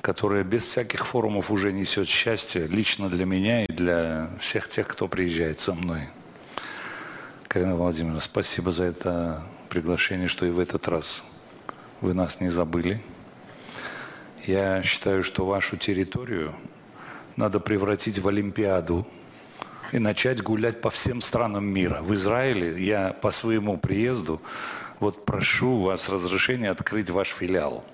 которая без всяких форумов уже несет счастье лично для меня и для всех тех, кто приезжает со мной. Карина Владимировна, спасибо за это приглашение, что и в этот раз вы нас не забыли. Я считаю, что вашу территорию надо превратить в Олимпиаду и начать гулять по всем странам мира. В Израиле я по своему приезду вот прошу вас разрешения открыть ваш филиал.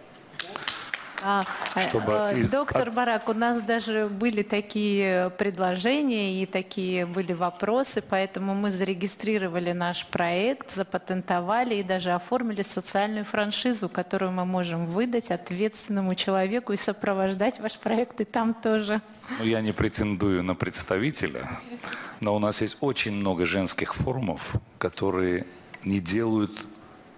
А, Чтобы э, Доктор Барак, у нас даже были такие предложения и такие были вопросы, поэтому мы зарегистрировали наш проект, запатентовали и даже оформили социальную франшизу, которую мы можем выдать ответственному человеку и сопровождать ваш проект и там тоже. Ну, я не претендую на представителя, но у нас есть очень много женских форумов, которые не делают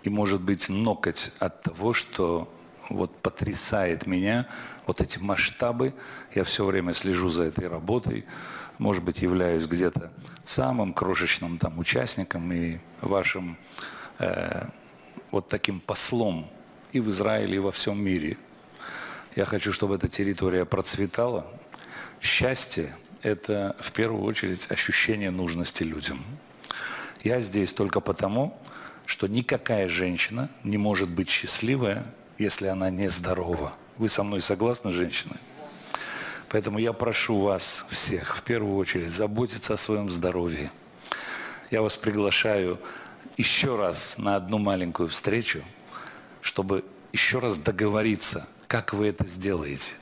и, может быть, нокоть от того, что вот потрясает меня, вот эти масштабы. Я все время слежу за этой работой. Может быть, являюсь где-то самым крошечным там участником и вашим э, вот таким послом и в Израиле, и во всем мире. Я хочу, чтобы эта территория процветала. Счастье – это в первую очередь ощущение нужности людям. Я здесь только потому, что никакая женщина не может быть счастливая, если она не здорова. Вы со мной согласны, женщины? Поэтому я прошу вас всех в первую очередь заботиться о своем здоровье. Я вас приглашаю еще раз на одну маленькую встречу, чтобы еще раз договориться, как вы это сделаете,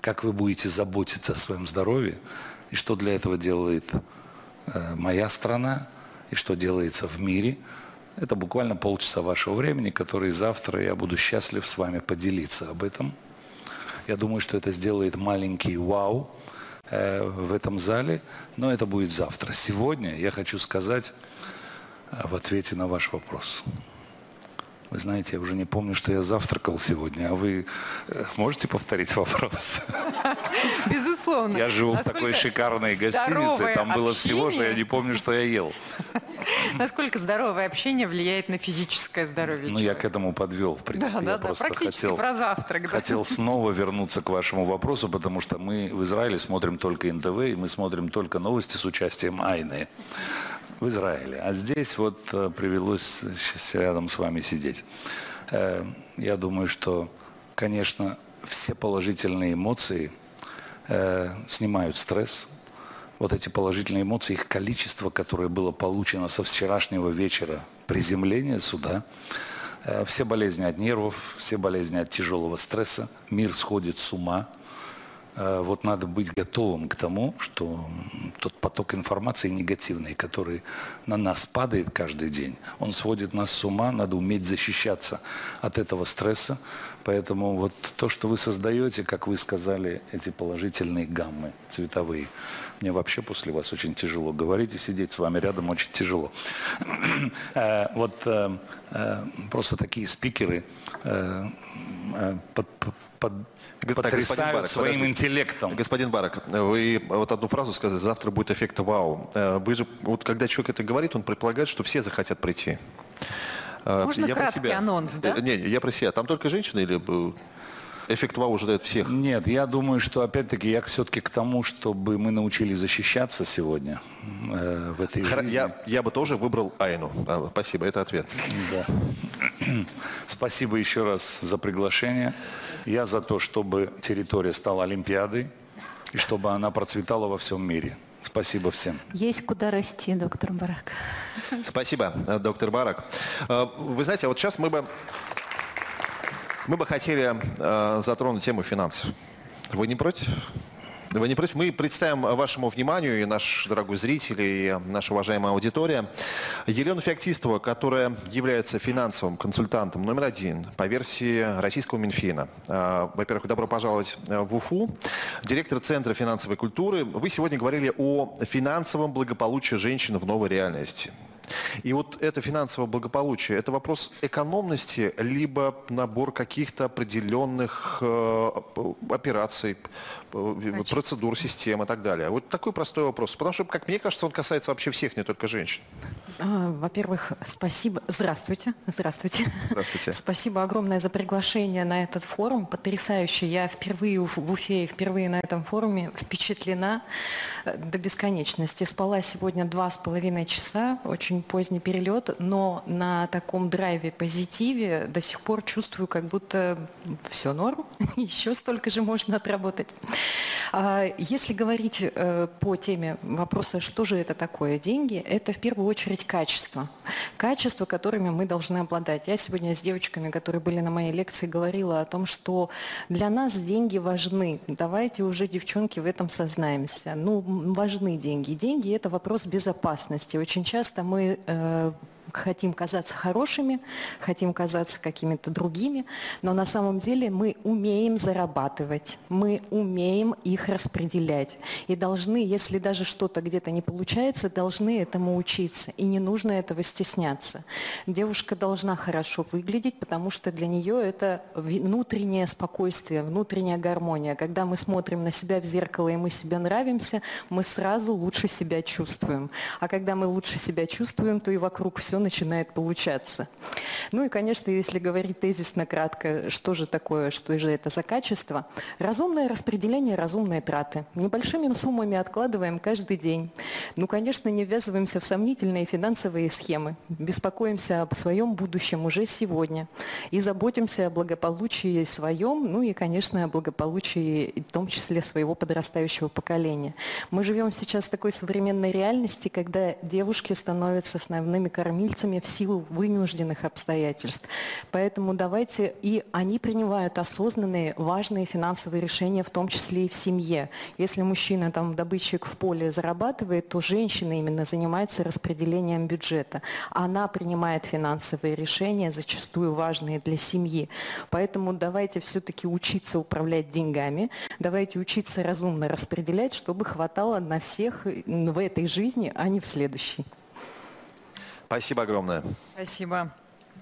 как вы будете заботиться о своем здоровье и что для этого делает э, моя страна и что делается в мире. Это буквально полчаса вашего времени, который завтра я буду счастлив с вами поделиться об этом. Я думаю, что это сделает маленький вау э, в этом зале, но это будет завтра. Сегодня я хочу сказать э, в ответе на ваш вопрос. Вы знаете, я уже не помню, что я завтракал сегодня, а вы э, можете повторить вопрос? (laughs) Безусловно. Я живу в такой шикарной гостинице, там было всего, что я не помню, что я ел. (laughs) Насколько здоровое общение влияет на физическое здоровье Ну, я к этому подвел, в принципе. Да, я да, просто хотел, про завтрак. да. хотел снова вернуться к вашему вопросу, потому что мы в Израиле смотрим только НТВ, и мы смотрим только новости с участием Айны в Израиле. А здесь вот э, привелось сейчас рядом с вами сидеть. Э, Я думаю, что, конечно, все положительные эмоции э, снимают стресс. Вот эти положительные эмоции, их количество, которое было получено со вчерашнего вечера приземления сюда, все болезни от нервов, все болезни от тяжелого стресса, мир сходит с ума. Э, Вот надо быть готовым к тому, что тот поток информации негативный, который на нас падает каждый день, он сводит нас с ума, надо уметь защищаться от этого стресса. Поэтому вот то, что вы создаете, как вы сказали, эти положительные гаммы цветовые, мне вообще после вас очень тяжело говорить и сидеть с вами рядом очень тяжело. Э, Вот э, просто такие спикеры под- потрясают Барак, своим подождите. интеллектом. Господин Барак, вы вот одну фразу сказали, завтра будет эффект вау. Э, Вы же, вот когда человек это говорит, он предполагает, что все захотят прийти. Э, Можно про краткий себя. анонс, да? Э, Не, я про себя. Там только женщины или эффект вау ожидает всех? Нет, я думаю, что опять-таки я все-таки к тому, чтобы мы научились защищаться сегодня э, в этой Хра- жизни. Я, я бы тоже выбрал Айну. А, Спасибо, это ответ. Да. (clears throat) Спасибо еще раз за приглашение. Я за то, чтобы территория стала Олимпиадой и чтобы она процветала во всем мире. Спасибо всем. Есть куда расти, доктор Барак. Спасибо, доктор Барак. Э, Вы знаете, вот сейчас мы бы, мы бы хотели э, затронуть тему финансов. Вы не против? Вы не против? Мы представим вашему вниманию, и наш дорогой зритель, и наша уважаемая аудитория, Елену Феоктистову, которая является финансовым консультантом номер один по версии российского Минфина. Э, Во-первых, добро пожаловать в Уфу. Директор Центра финансовой культуры. Вы сегодня говорили о финансовом благополучии женщин в новой реальности. И вот это финансовое благополучие, это вопрос экономности, либо набор каких-то определенных э, операций, э, процедур, систем и так далее. Вот такой простой вопрос. Потому что, как мне кажется, он касается вообще всех, не только женщин. А, Во-первых, спасибо. Здравствуйте. Здравствуйте. Здравствуйте. (laughs) Спасибо огромное за приглашение на этот форум. Потрясающе. Я впервые в в Уфе и впервые на этом форуме впечатлена э, до бесконечности. Спала сегодня два с половиной часа, очень поздний перелет, но на таком драйве, позитиве до сих пор чувствую, как будто все норм, (laughs) еще столько же можно отработать. А, Если говорить э, по теме вопроса, что же это такое деньги, это в первую очередь качество. Качество, которыми мы должны обладать. Я сегодня с девочками, которые были на моей лекции, говорила о том, что для нас деньги важны. Давайте уже, девчонки, в этом сознаемся. Ну, важны деньги. Деньги – это вопрос безопасности. Очень часто мы э, хотим казаться хорошими, хотим казаться какими-то другими, но на самом деле мы умеем зарабатывать, мы умеем их распределять. И должны, если даже что-то где-то не получается, должны этому учиться. И не нужно этого стесняться. Девушка должна хорошо выглядеть, потому что для нее это внутреннее спокойствие, внутренняя гармония. Когда мы смотрим на себя в зеркало и мы себе нравимся, мы сразу лучше себя чувствуем. А когда мы лучше себя чувствуем, то и вокруг все начинает получаться. Ну и, конечно, если говорить тезисно кратко, что же такое, что же это за качество? Разумное распределение, разумные траты. Небольшими суммами откладываем каждый день. Ну, конечно, не ввязываемся в сомнительные финансовые схемы. Беспокоимся об своем будущем уже сегодня. И заботимся о благополучии своем, ну и, конечно, о благополучии, в том числе, своего подрастающего поколения. Мы живем сейчас в такой современной реальности, когда девушки становятся основными кормильцами в силу вынужденных обстоятельств. Поэтому давайте, и они принимают осознанные, важные финансовые решения, в том числе и в семье. Если мужчина там добытчик в поле зарабатывает, то женщина именно занимается распределением бюджета. Она принимает финансовые решения, зачастую важные для семьи. Поэтому давайте все-таки учиться управлять деньгами, давайте учиться разумно распределять, чтобы хватало на всех в этой жизни, а не в следующей. Спасибо огромное. Спасибо.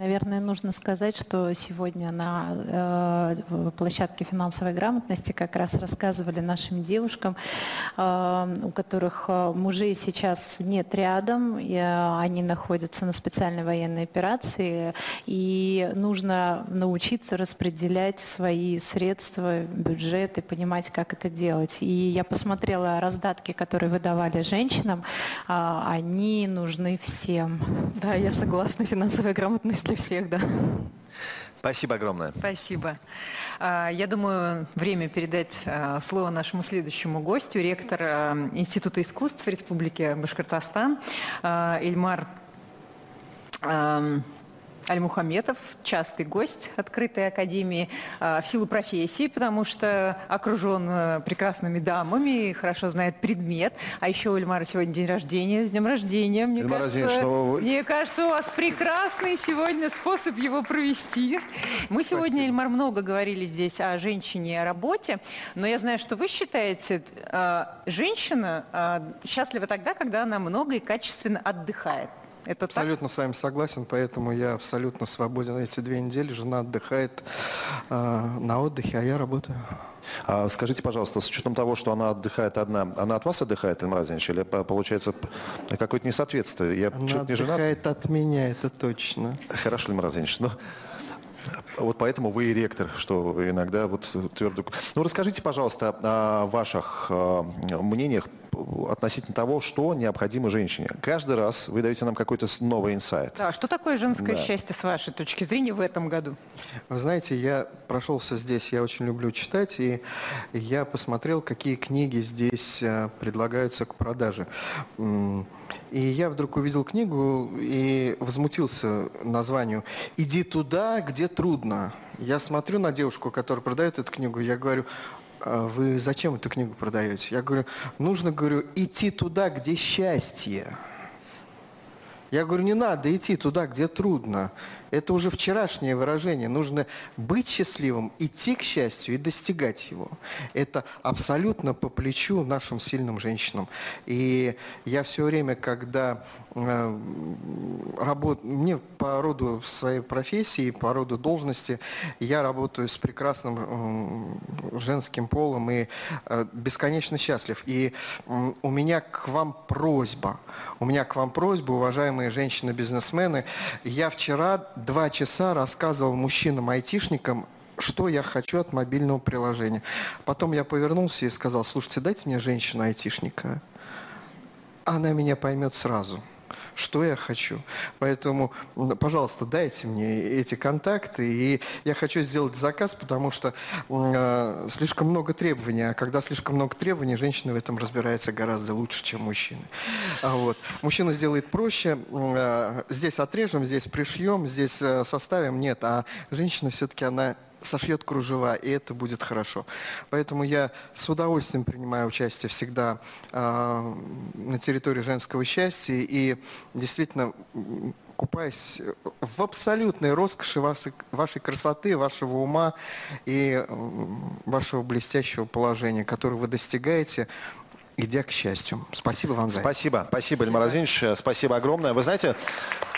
Наверное, нужно сказать, что сегодня на э, площадке финансовой грамотности как раз рассказывали нашим девушкам, э, у которых э, мужей сейчас нет рядом, и, э, они находятся на специальной военной операции, и нужно научиться распределять свои средства, бюджет и понимать, как это делать. И я посмотрела раздатки, которые выдавали женщинам, э, они нужны всем. Да, я согласна, финансовая грамотность для всех, да. Спасибо огромное. Спасибо. А, я думаю, время передать а, слово нашему следующему гостю, ректор а, Института искусств Республики Башкортостан Ильмар Альмухаметов, частый гость открытой академии в силу профессии, потому что окружен э, прекрасными дамами и хорошо знает предмет. А еще у Ильмара сегодня день рождения. С днем рождения. Мне, Ильмар кажется, Разинович, ну, мне кажется, у вас прекрасный сегодня способ его провести. Мы сегодня, Ильмар, много говорили здесь о женщине и о работе, но я знаю, что вы считаете, э, женщина э, счастлива тогда, когда она много и качественно отдыхает. Это абсолютно так? с вами согласен, поэтому я абсолютно свободен эти две недели. Жена отдыхает э, на отдыхе, а я работаю. А скажите, пожалуйста, с учетом того, что она отдыхает одна, она от вас отдыхает, Ильмар Разинович, или получается какое-то несоответствие? Я она чуть не женат. отдыхает от меня, это точно. Хорошо, Ильмар Разинович, но... Вот поэтому вы и ректор, что иногда вот твердо... Ну, расскажите, пожалуйста, о ваших э, мнениях относительно того, что необходимо женщине. Каждый раз вы даете нам какой-то новый инсайт. Да, что такое женское Да. счастье с вашей точки зрения в этом году? Вы знаете, я прошелся здесь, я очень люблю читать, и я посмотрел, какие книги здесь э, предлагаются к продаже. И я вдруг увидел книгу и возмутился названию «Иди туда, где трудно». Я смотрю на девушку, которая продает эту книгу, и я говорю, «А вы зачем эту книгу продаете? Я говорю, нужно, говорю, идти туда, где счастье. Я говорю, не надо идти туда, где трудно. Это уже вчерашнее выражение. Нужно быть счастливым, идти к счастью и достигать его. Это абсолютно по плечу нашим сильным женщинам. И я все время, когда э, работ... мне по роду своей профессии, по роду должности, я работаю с прекрасным э, женским полом и э, бесконечно счастлив. И э, у меня к вам просьба. У меня к вам просьба, уважаемые женщины-бизнесмены. Я вчера два часа рассказывал мужчинам-айтишникам, что я хочу от мобильного приложения. Потом я повернулся и сказал, слушайте, дайте мне женщину-айтишника. Она меня поймет сразу что я хочу. Поэтому, пожалуйста, дайте мне эти контакты. И я хочу сделать заказ, потому что э, слишком много требований. А когда слишком много требований, женщина в этом разбирается гораздо лучше, чем мужчина. Вот. Мужчина сделает проще. Э, Здесь отрежем, здесь пришьем, здесь э, составим. Нет, а женщина все-таки она сошьет кружева, и это будет хорошо. Поэтому я с удовольствием принимаю участие всегда э, на территории женского счастья и действительно м, купаюсь в абсолютной роскоши вашей, вашей красоты, вашего ума и вашего блестящего положения, которое вы достигаете, идя к счастью. Спасибо вам за это. Спасибо, спасибо, Ильмар Разинович, э, спасибо огромное. Вы знаете,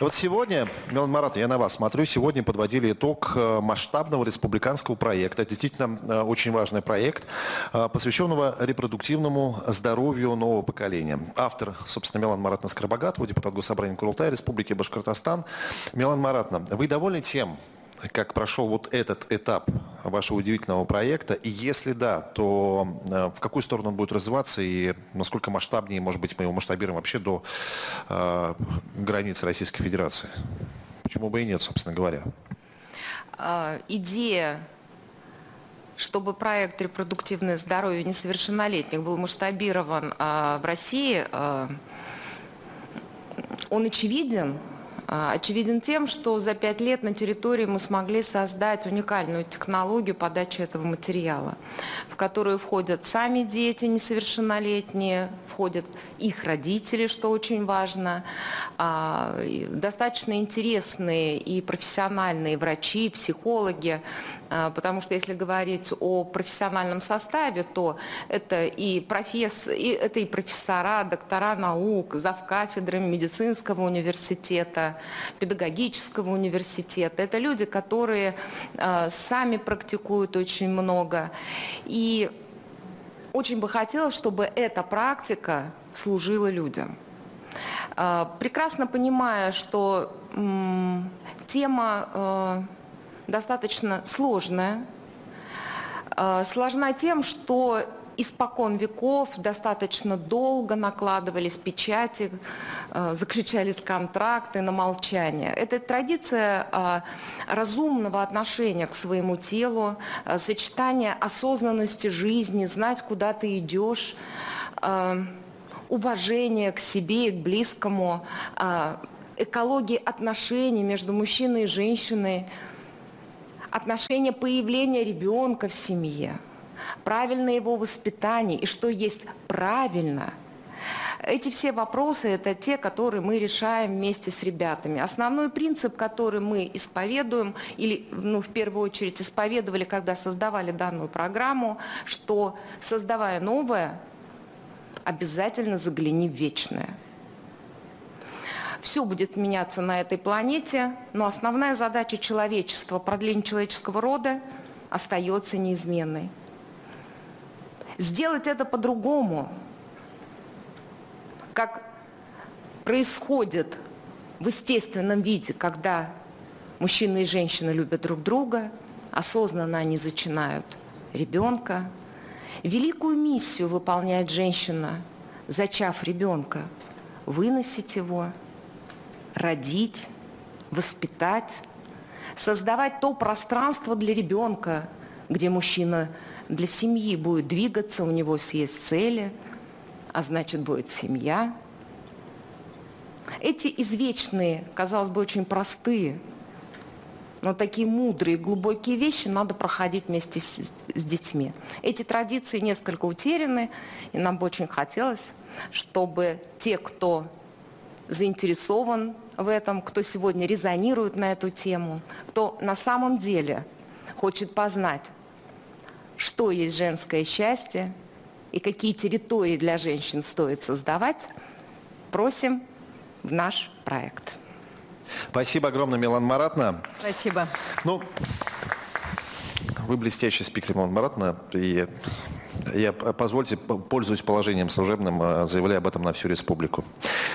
вот сегодня, Милан Марат, я на вас смотрю, сегодня подводили итог э, масштабного республиканского проекта, действительно э, очень важный проект, посвященного репродуктивному здоровью нового поколения. Автор, собственно, Милан Маратна Скоробогатова, депутат Госсобрания Курултая Республики Башкортостан. Милан Маратна, вы довольны тем, как прошел вот этот этап вашего удивительного проекта? И если да, то э, в какую сторону он будет развиваться и насколько масштабнее, может быть, мы его масштабируем вообще до э, границ Российской Федерации? Почему бы и нет, собственно говоря? А, идея, чтобы проект репродуктивное здоровье несовершеннолетних был масштабирован а, в России, а, Он очевиден, очевиден тем, что за пять лет на территории мы смогли создать уникальную технологию подачи этого материала, в которую входят сами дети несовершеннолетние, входят их родители, что очень важно, а, достаточно интересные и профессиональные врачи, психологи, а, потому что если говорить о профессиональном составе, то это и, професс... и, это и профессора, доктора наук, завкафедры медицинского университета, педагогического университета. Это люди, которые а, сами практикуют очень много. И очень бы хотелось, чтобы эта практика служила людям. А, прекрасно понимая, что тема э, достаточно сложная, э, сложна тем, что испокон веков достаточно долго накладывались печати, заключались контракты на молчание. Это традиция э, разумного отношения к своему телу, э, сочетание осознанности жизни, знать, куда ты идешь, уважение к себе и к близкому, экологии отношений между мужчиной и женщиной, отношения появления ребенка в семье – правильное его воспитание и что есть правильно. Эти все вопросы – это те, которые мы решаем вместе с ребятами. Основной принцип, который мы исповедуем, или ну, в первую очередь исповедовали, когда создавали данную программу, что создавая новое, обязательно загляни в вечное. Все будет меняться на этой планете, но основная задача человечества, продление человеческого рода, остается неизменной сделать это по-другому, как происходит в естественном виде, когда мужчина и женщина любят друг друга, осознанно они зачинают ребенка. Великую миссию выполняет женщина, зачав ребенка, выносить его, родить, воспитать, создавать то пространство для ребенка, где мужчина для семьи будет двигаться, у него есть цели, а значит будет семья. Эти извечные, казалось бы, очень простые, но такие мудрые, глубокие вещи надо проходить вместе с, с детьми. Эти традиции несколько утеряны, и нам бы очень хотелось, чтобы те, кто заинтересован в этом, кто сегодня резонирует на эту тему, кто на самом деле хочет познать, что есть женское счастье и какие территории для женщин стоит создавать, просим в наш проект. Спасибо огромное, Милан Маратна. Спасибо. Ну, вы блестящий спикер, Милан Маратна, и я, позвольте, пользуюсь положением служебным, э, заявляю об этом на всю республику.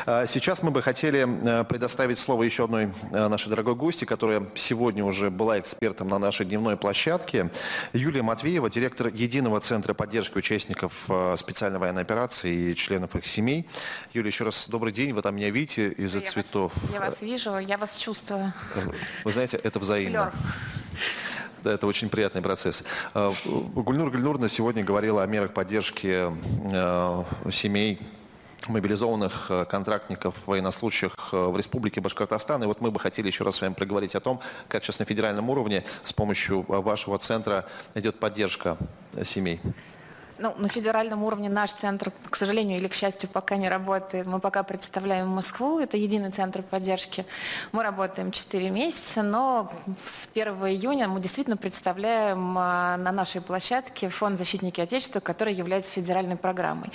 А, сейчас мы бы хотели э, предоставить слово еще одной э, нашей дорогой гости, которая сегодня уже была экспертом на нашей дневной площадке. Юлия Матвеева, директор Единого центра поддержки участников специальной военной операции и членов их семей. Юлия, еще раз добрый день. Вы там меня видите из-за цветов. Вас, я вас вижу, я вас чувствую. Вы знаете, это взаимно. Флёр. Это очень приятный процесс. Э, Гульнур Гульнурна сегодня говорила о мерах поддержки э, семей мобилизованных э, контрактников, военнослужащих в Республике Башкортостан. И вот мы бы хотели еще раз с вами проговорить о том, как сейчас на федеральном уровне с помощью вашего центра идет поддержка семей. Ну, на федеральном уровне наш центр, к сожалению или к счастью, пока не работает. Мы пока представляем Москву, это единый центр поддержки. Мы работаем 4 месяца, но с 1 июня мы действительно представляем а, на нашей площадке фонд «Защитники Отечества», который является федеральной программой.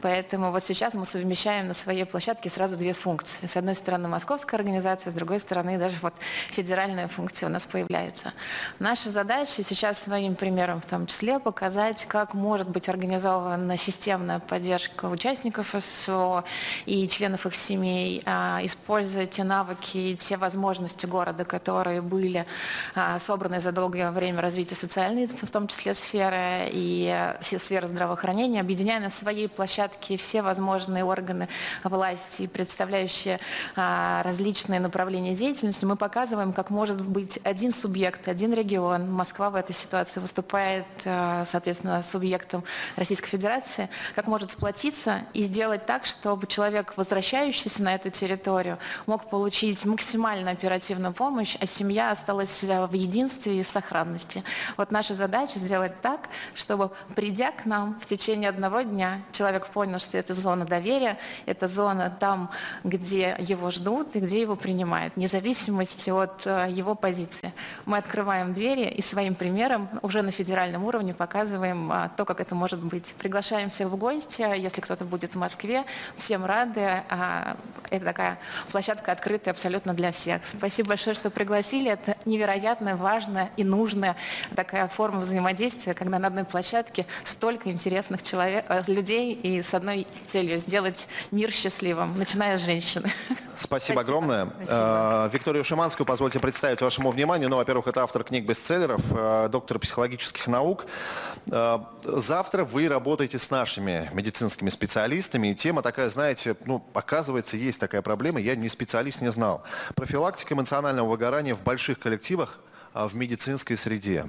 Поэтому вот сейчас мы совмещаем на своей площадке сразу две функции. С одной стороны московская организация, с другой стороны даже вот федеральная функция у нас появляется. Наша задача сейчас своим примером в том числе показать, как может быть быть организована системная поддержка участников ССО и членов их семей, а, используя те навыки и те возможности города, которые были а, собраны за долгое время развития социальной, в том числе сферы и все сферы здравоохранения, объединяя на своей площадке все возможные органы власти, представляющие а, различные направления деятельности, мы показываем, как может быть один субъект, один регион. Москва в этой ситуации выступает, соответственно, субъектом Российской Федерации, как может сплотиться и сделать так, чтобы человек, возвращающийся на эту территорию, мог получить максимально оперативную помощь, а семья осталась в единстве и сохранности. Вот наша задача сделать так, чтобы, придя к нам в течение одного дня, человек понял, что это зона доверия, это зона там, где его ждут и где его принимают, вне зависимости от э, его позиции. Мы открываем двери и своим примером уже на федеральном уровне показываем а, то, как это может быть. Приглашаем всех в гости, если кто-то будет в Москве, всем рады. А, это такая площадка открытая абсолютно для всех. Спасибо большое, что пригласили. Это невероятно важная и нужная такая форма взаимодействия, когда на одной площадке столько интересных человек, э, людей и с одной целью сделать мир счастливым, начиная с женщины. Спасибо, Спасибо. огромное. Спасибо. А, Викторию Шиманскую позвольте представить вашему вниманию. Ну, во-первых, это автор книг-бестселлеров, э, доктор психологических наук. Э, завтра вы работаете с нашими медицинскими специалистами. И тема такая, знаете, ну, оказывается, есть такая проблема. Я не специалист, не знал. Профилактика эмоционального выгорания в больших коллективах в медицинской среде.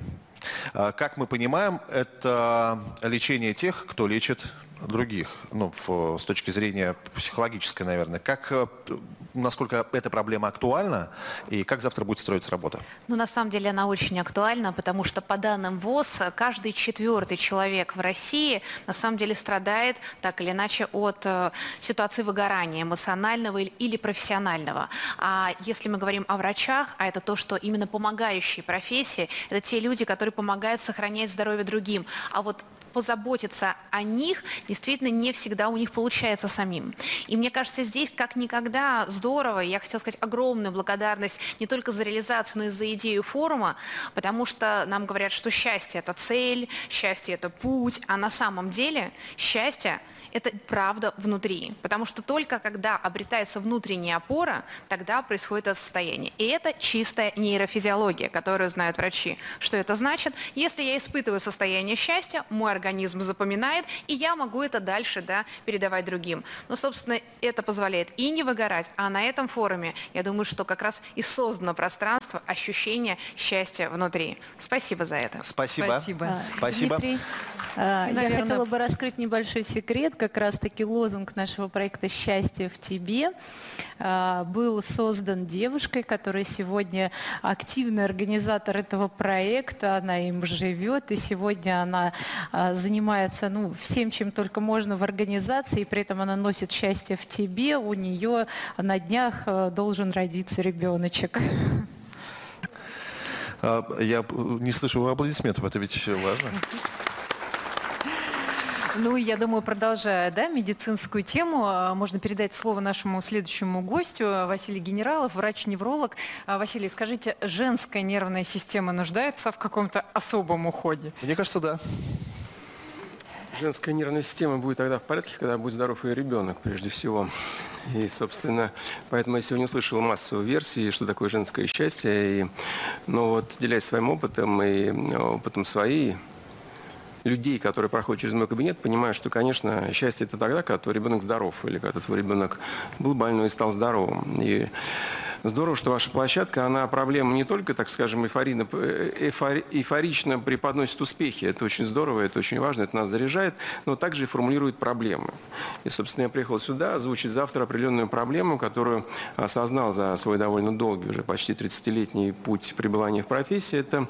Как мы понимаем, это лечение тех, кто лечит других, ну, в, с точки зрения психологической, наверное. Как, э, насколько эта проблема актуальна и как завтра будет строиться работа? Ну, на самом деле она очень актуальна, потому что по данным ВОЗ, каждый четвертый человек в России на самом деле страдает так или иначе от э, ситуации выгорания эмоционального или профессионального. А если мы говорим о врачах, а это то, что именно помогающие профессии, это те люди, которые помогают сохранять здоровье другим. А вот позаботиться о них действительно не всегда у них получается самим. И мне кажется, здесь как никогда здорово, я хотела сказать огромную благодарность не только за реализацию, но и за идею форума, потому что нам говорят, что счастье – это цель, счастье – это путь, а на самом деле счастье – это правда внутри. Потому что только когда обретается внутренняя опора, тогда происходит это состояние. И это чистая нейрофизиология, которую знают врачи. Что это значит? Если я испытываю состояние счастья, мой организм запоминает, и я могу это дальше да, передавать другим. Но, собственно, это позволяет и не выгорать, а на этом форуме, я думаю, что как раз и создано пространство ощущения счастья внутри. Спасибо за это. Спасибо. Спасибо. Спасибо. Дмитрий, а, я хотела бы раскрыть небольшой секрет, как раз-таки лозунг нашего проекта «Счастье в тебе» а, был создан девушкой, которая сегодня активный организатор этого проекта, она им живет, и сегодня она а, занимается ну, всем, чем только можно в организации, и при этом она носит счастье в тебе, у нее на днях а, должен родиться ребеночек. Я не слышу аплодисментов, это ведь важно. Ну, я думаю, продолжая да, медицинскую тему, а, можно передать слово нашему следующему гостю, Василий Генералов, врач-невролог. А, Василий, скажите, женская нервная система нуждается в каком-то особом уходе? Мне кажется, да. Женская нервная система будет тогда в порядке, когда будет здоров ее ребенок, прежде всего. И, собственно, поэтому я сегодня услышал массу версий, что такое женское счастье. И, ну вот, делясь своим опытом и опытом своей людей, которые проходят через мой кабинет, понимаю, что, конечно, счастье это тогда, когда твой ребенок здоров, или когда твой ребенок был больной и стал здоровым. И Здорово, что ваша площадка, она проблему не только, так скажем, эйфорично, эйфорично преподносит успехи. Это очень здорово, это очень важно, это нас заряжает, но также и формулирует проблемы. И, собственно, я приехал сюда озвучить завтра определенную проблему, которую осознал за свой довольно долгий, уже почти 30-летний путь пребывания в профессии. Это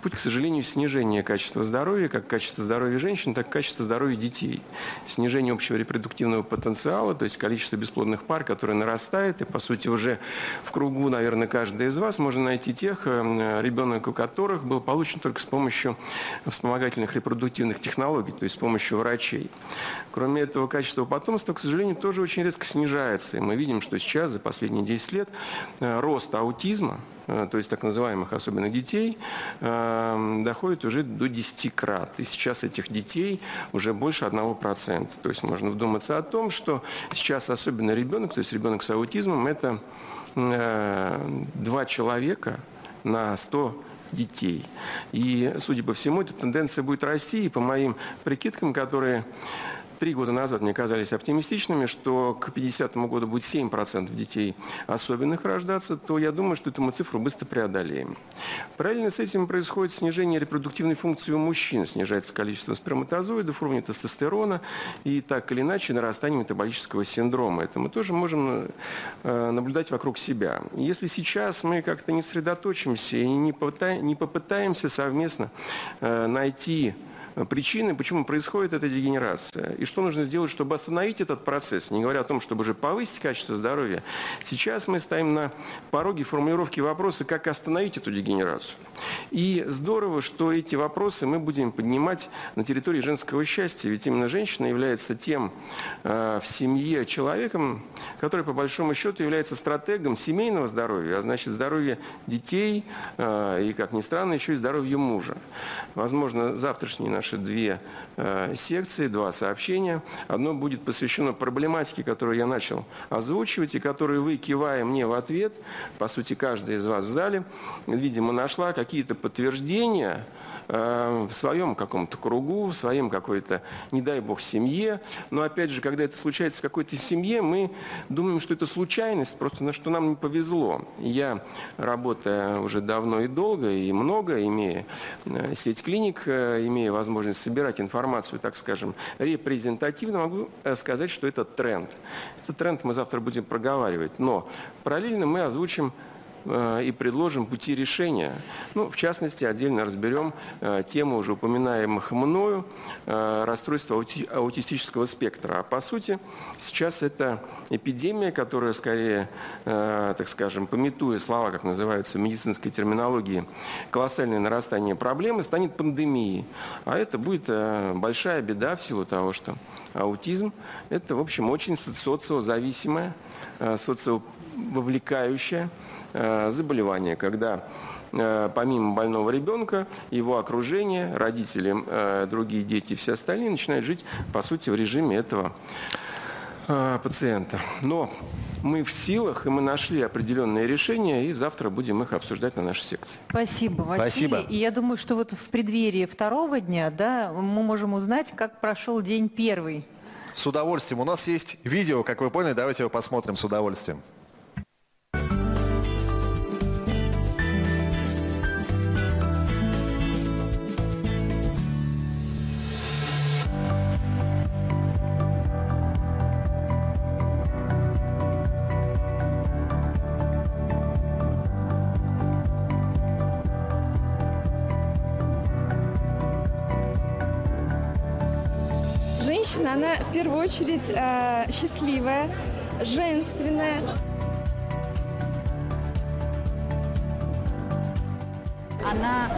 путь, к сожалению, снижения качества здоровья, как качества здоровья женщин, так и качества здоровья детей. Снижение общего репродуктивного потенциала, то есть количество бесплодных пар, которое нарастает, и, по сути, уже в кругу, наверное, каждый из вас можно найти тех, э, ребенок у которых был получен только с помощью вспомогательных репродуктивных технологий, то есть с помощью врачей. Кроме этого, качество потомства, к сожалению, тоже очень резко снижается. И мы видим, что сейчас, за последние 10 лет, э, рост аутизма, э, то есть так называемых особенно детей, доходит уже до 10 крат. И сейчас этих детей уже больше 1%. То есть можно вдуматься о том, что сейчас особенно ребенок, то есть ребенок с аутизмом, это два человека на 100 детей. И, судя по всему, эта тенденция будет расти, и по моим прикидкам, которые три года назад мне казались оптимистичными, что к 50 году будет 7% детей особенных рождаться, то я думаю, что эту мы цифру быстро преодолеем. Параллельно с этим происходит снижение репродуктивной функции у мужчин, снижается количество сперматозоидов, уровень тестостерона и так или иначе нарастание метаболического синдрома. Это мы тоже можем э, наблюдать вокруг себя. Если сейчас мы как-то не сосредоточимся и не попытаемся совместно э, найти причины, почему происходит эта дегенерация. И что нужно сделать, чтобы остановить этот процесс, не говоря о том, чтобы уже повысить качество здоровья. Сейчас мы стоим на пороге формулировки вопроса, как остановить эту дегенерацию. И здорово, что эти вопросы мы будем поднимать на территории женского счастья, ведь именно женщина является тем э, в семье человеком, который по большому счету является стратегом семейного здоровья, а значит здоровья детей э, и, как ни странно, еще и здоровья мужа. Возможно, завтрашний наш наши две секции, два сообщения. Одно будет посвящено проблематике, которую я начал озвучивать, и которую вы, кивая мне в ответ, по сути, каждый из вас в зале, видимо, нашла какие-то подтверждения, Э, в своем каком-то кругу, в своем какой-то, не дай бог, семье. Но опять же, когда это случается в какой-то семье, мы думаем, что это случайность, просто на что нам не повезло. Я, работая уже давно и долго, и много, имея э, сеть клиник, э, имея возможность собирать информацию, так скажем, репрезентативно, могу сказать, что это тренд. Этот тренд мы завтра будем проговаривать. Но параллельно мы озвучим и предложим пути решения. Ну, в частности, отдельно разберем э, тему уже упоминаемых мною э, расстройства аутистического спектра. А по сути, сейчас это эпидемия, которая скорее, так скажем, пометуя слова, как называются в медицинской терминологии, колоссальное нарастание проблемы, станет пандемией. А это будет большая беда в силу того, что аутизм – это, в общем, очень социозависимая, социововлекающая Э, заболевание, когда э, помимо больного ребенка, его окружение, родители, э, другие дети, все остальные начинают жить, по сути, в режиме этого пациента. Но мы в силах, и мы нашли определенные решения, и завтра будем их обсуждать на нашей секции. Спасибо, Василий. Спасибо. И я думаю, что вот в преддверии второго дня да, мы можем узнать, как прошел день первый. С удовольствием. У нас есть видео, как вы поняли, давайте его посмотрим с удовольствием. Очередь э, счастливая, женственная. Она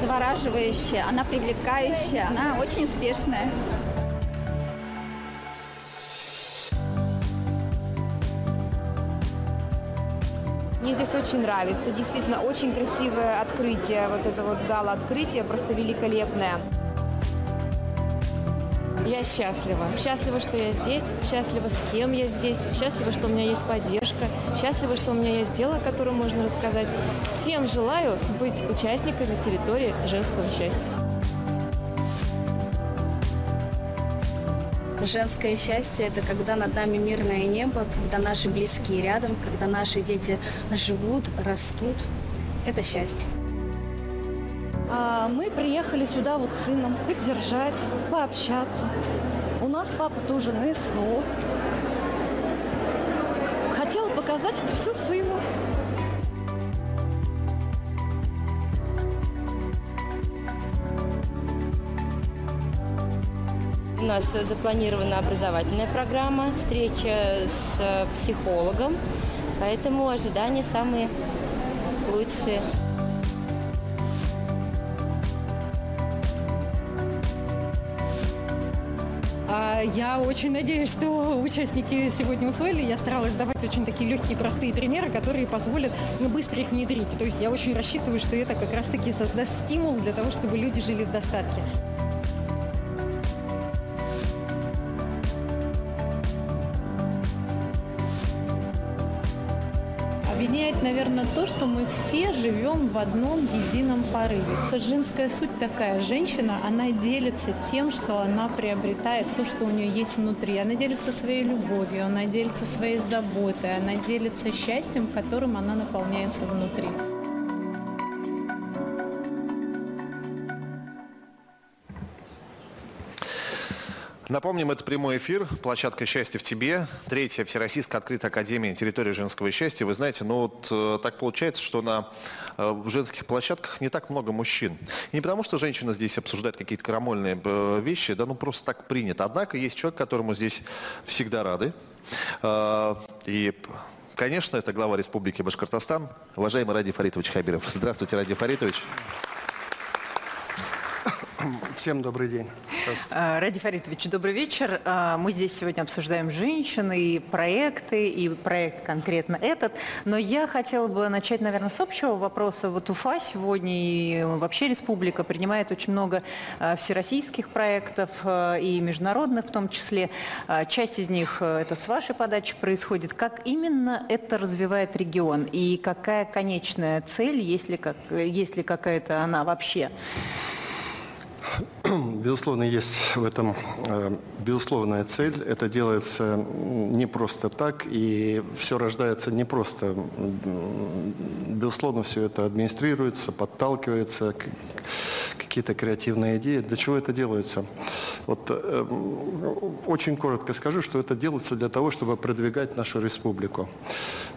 завораживающая, она привлекающая, она очень успешная. Мне здесь очень нравится, действительно очень красивое открытие, вот это вот гала открытие просто великолепное. Я счастлива. Счастлива, что я здесь, счастлива, с кем я здесь, счастлива, что у меня есть поддержка, счастлива, что у меня есть дело, о котором можно рассказать. Всем желаю быть участниками территории женского счастья. Женское счастье – это когда над нами мирное небо, когда наши близкие рядом, когда наши дети живут, растут. Это счастье. А мы приехали сюда вот с сыном поддержать, пообщаться. У нас папа тоже на СВО. Хотела показать это все сыну. У нас запланирована образовательная программа, встреча с психологом, поэтому ожидания самые лучшие. Я очень надеюсь, что участники сегодня усвоили. Я старалась давать очень такие легкие, простые примеры, которые позволят быстро их внедрить. То есть я очень рассчитываю, что это как раз-таки создаст стимул для того, чтобы люди жили в достатке. Все живем в одном едином порыве. Женская суть такая. Женщина, она делится тем, что она приобретает, то, что у нее есть внутри. Она делится своей любовью, она делится своей заботой, она делится счастьем, которым она наполняется внутри. Напомним, это прямой эфир, площадка «Счастье в тебе», третья Всероссийская открытая академия территории женского счастья. Вы знаете, ну вот э, так получается, что на э, женских площадках не так много мужчин. И не потому, что женщина здесь обсуждает какие-то карамольные э, вещи, да, ну просто так принято. Однако есть человек, которому здесь всегда рады. Э, и Конечно, это глава Республики Башкортостан, уважаемый Ради Фаритович Хабиров. Здравствуйте, Ради Фаритович. Всем добрый день. А, Ради Фаритович, добрый вечер. А, мы здесь сегодня обсуждаем женщин и проекты, и проект конкретно этот. Но я хотела бы начать, наверное, с общего вопроса. Вот Уфа сегодня и вообще республика принимает очень много а, всероссийских проектов и международных в том числе. Часть из них это с вашей подачи происходит. Как именно это развивает регион? И какая конечная цель, если, как, если какая-то она вообще? Безусловно, есть в этом э, безусловная цель. Это делается не просто так, и все рождается не просто. Безусловно, все это администрируется, подталкивается, какие-то креативные идеи. Для чего это делается? Вот э, очень коротко скажу, что это делается для того, чтобы продвигать нашу республику.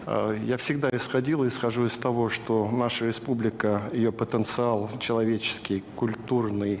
Э, я всегда исходил и исхожу из того, что наша республика, ее потенциал человеческий, культурный,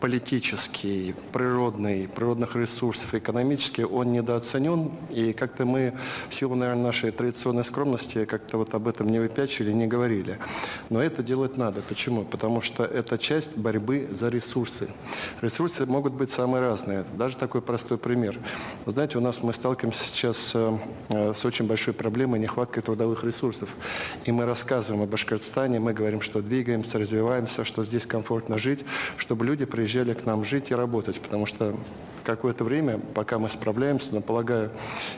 политический, природный, природных ресурсов, экономический, он недооценен. И как-то мы, в силу, наверное, нашей традиционной скромности, как-то вот об этом не выпячивали, не говорили. Но это делать надо. Почему? Потому что это часть борьбы за ресурсы. Ресурсы могут быть самые разные. Даже такой простой пример. Вы знаете, у нас мы сталкиваемся сейчас э, с очень большой проблемой нехваткой трудовых ресурсов. И мы рассказываем о Башкортостане, мы говорим, что двигаемся, развиваемся, что здесь комфортно жить, чтобы люди люди приезжали к нам жить и работать, потому что какое-то время, пока мы справляемся, но полагаю,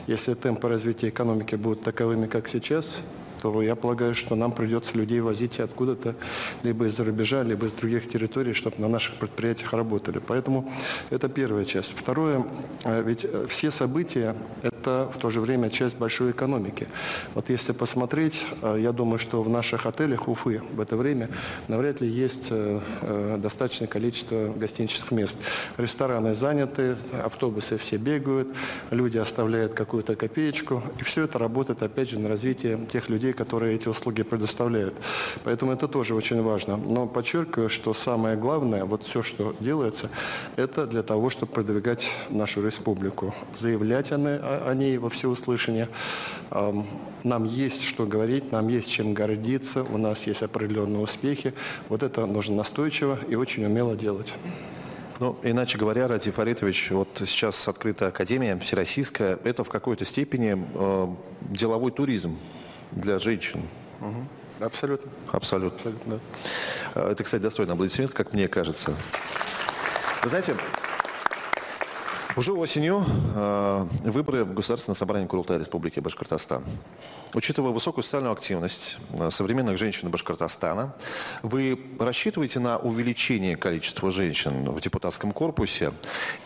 если темпы развития экономики будут таковыми, как сейчас, то я полагаю, что нам придется людей возить откуда-то, либо из-за рубежа, либо из других территорий, чтобы на наших предприятиях работали. Поэтому это первая часть. Второе, э, ведь э, все события – это в то же время часть большой экономики. Вот если посмотреть, э, я думаю, что в наших отелях Уфы в это время навряд ли есть достаточное количество гостиничных мест. Рестораны заняты, автобусы все бегают, люди оставляют какую-то копеечку, и все это работает, опять же, на развитие тех людей, которые эти услуги предоставляют. Поэтому это тоже очень важно. Но подчеркиваю, что самое главное, вот все, что делается, это для того, чтобы продвигать нашу республику. Заявлять о ней во всеуслышание. Нам есть что говорить, нам есть чем гордиться, у нас есть определенные успехи. Вот это нужно настойчиво и очень умело делать. Ну, иначе говоря, Ради Фаритович, вот сейчас открыта Академия Всероссийская. Это в какой-то степени э, деловой туризм для женщин. Угу. Абсолютно. Абсолютно. Абсолютно да. Это, кстати, достойно аплодисмент, как мне кажется. Вы знаете, уже осенью э, выборы в Государственное собрание Курултая Республики Башкортостан. Учитывая высокую социальную активность э, современных женщин Башкортостана, вы рассчитываете на увеличение количества женщин в депутатском корпусе?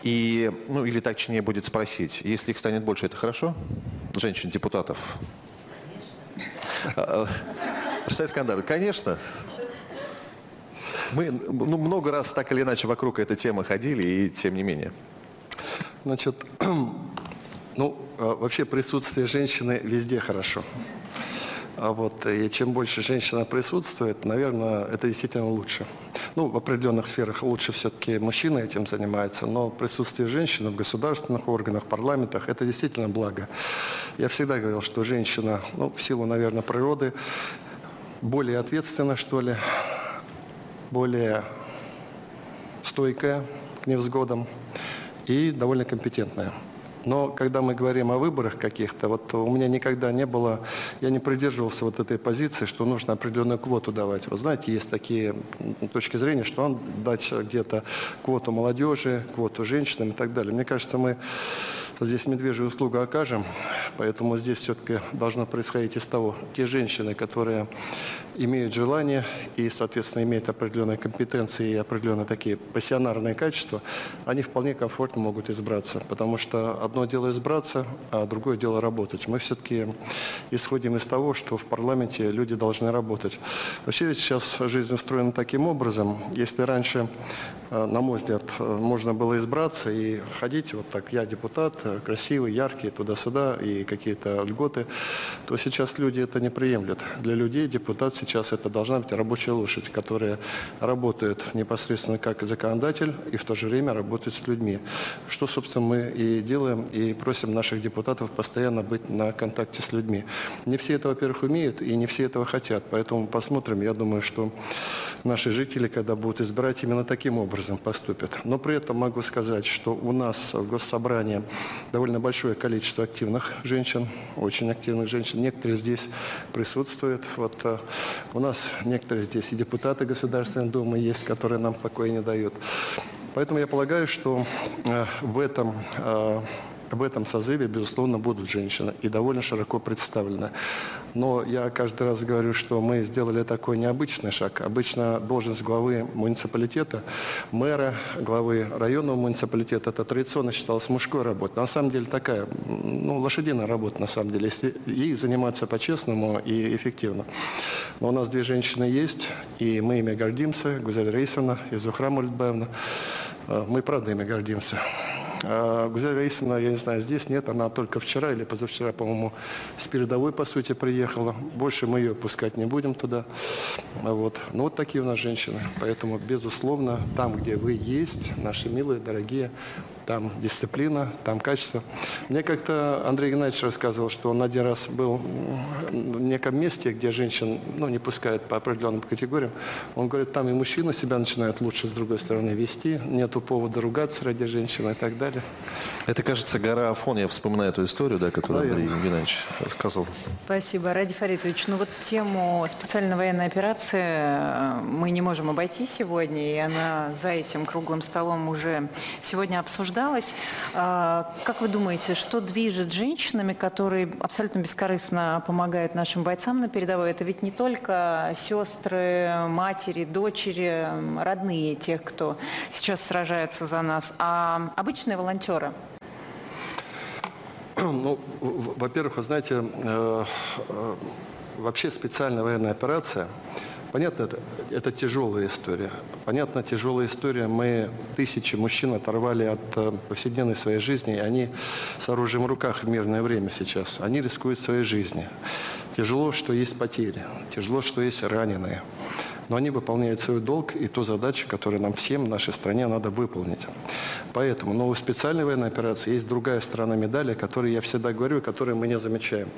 И, ну, или точнее будет спросить, если их станет больше, это хорошо? Женщин-депутатов? Раштай Искандар, конечно. Мы ну, много раз так или иначе вокруг этой темы ходили, и тем не менее. Значит, (clears throat) ну, а, вообще присутствие женщины везде хорошо. А вот, и чем больше женщина присутствует, наверное, это действительно лучше. Ну, в определенных сферах лучше все-таки мужчины этим занимаются, но присутствие женщины в государственных органах, парламентах – это действительно благо. Я всегда говорил, что женщина, ну, в силу, наверное, природы, более ответственна, что ли, более стойкая к невзгодам и довольно компетентная. Но когда мы говорим о выборах каких-то, вот у меня никогда не было, я не придерживался вот этой позиции, что нужно определенную квоту давать. Вы знаете, есть такие точки зрения, что он дать где-то квоту молодежи, квоту женщинам и так далее. Мне кажется, мы здесь медвежью услугу окажем. Поэтому здесь все-таки должно происходить из того, те женщины, которые имеют желание и, соответственно, имеют определенные компетенции и определенные такие пассионарные качества, они вполне комфортно могут избраться. Потому что одно дело избраться, а другое дело работать. Мы все-таки исходим из того, что в парламенте люди должны работать. Вообще сейчас жизнь устроена таким образом. Если раньше Э, на мой взгляд, э, можно было избраться и ходить, вот так, я депутат, э, красивый, яркий, туда-сюда, и какие-то льготы, то сейчас люди это не приемлют. Для людей депутат сейчас это должна быть рабочая лошадь, которая работает непосредственно как законодатель и в то же время работает с людьми. Что, собственно, мы и делаем, и просим наших депутатов постоянно быть на контакте с людьми. Не все это, во-первых, умеют, и не все этого хотят, поэтому посмотрим. Я думаю, что наши жители, когда будут избирать, именно таким образом образом поступят. Но при этом могу сказать, что у нас в Госсобрании довольно большое количество активных женщин, очень активных женщин. Некоторые здесь присутствуют. Вот э, у нас некоторые здесь и депутаты Государственной Думы есть, которые нам покоя не дают. Поэтому я полагаю, что э, в этом э, в этом созыве, безусловно, будут женщины и довольно широко представлены. Но я каждый раз говорю, что мы сделали такой необычный шаг. Обычно должность главы муниципалитета, мэра, главы районного муниципалитета, это традиционно считалось мужской работой. На самом деле такая, ну, лошадиная работа, на самом деле, если ей заниматься по-честному и эффективно. Но у нас две женщины есть, и мы ими гордимся, Гузель Рейсовна и Зухра Мульдбаевна. Э, мы правда ими гордимся. А Гузель Раисовна, я не знаю, здесь нет, она только вчера или позавчера, по-моему, с передовой, по сути, приехала. Больше мы ее пускать не будем туда. Вот. Ну, вот такие у нас женщины. Поэтому, безусловно, там, где вы есть, наши милые, дорогие, там дисциплина, там качество. Мне как-то Андрей Геннадьевич рассказывал, что он один раз был в неком месте, где женщин ну, не пускают по определенным категориям. Он говорит, там и мужчины себя начинают лучше с другой стороны вести, нету повода ругаться ради женщины и так далее. Это, кажется, гора Афон. Я вспоминаю эту историю, да, которую Наверное. Андрей Геннадьевич рассказывал. Спасибо. Ради Фаритович, ну вот тему специальной военной операции э, мы не можем обойти сегодня, и она за этим круглым столом уже сегодня обсуждается обсуждалось. А, как вы думаете, что движет женщинами, которые абсолютно бескорыстно помогают нашим бойцам на передовой? Это ведь не только сестры, матери, дочери, родные тех, кто сейчас сражается за нас, а обычные волонтеры. Ну, во-первых, вы знаете, э, э, вообще специальная военная операция – Понятно, это, это тяжелая история. Понятно, тяжелая история. Мы тысячи мужчин оторвали от э, повседневной своей жизни, и они с оружием в руках в мирное время сейчас. Они рискуют своей жизнью. Тяжело, что есть потери. Тяжело, что есть раненые но они выполняют свой долг и ту задачу, которую нам всем в нашей стране надо выполнить. Поэтому, но у специальной военной операции есть другая сторона медали, о которой я всегда говорю и которую мы не замечаем.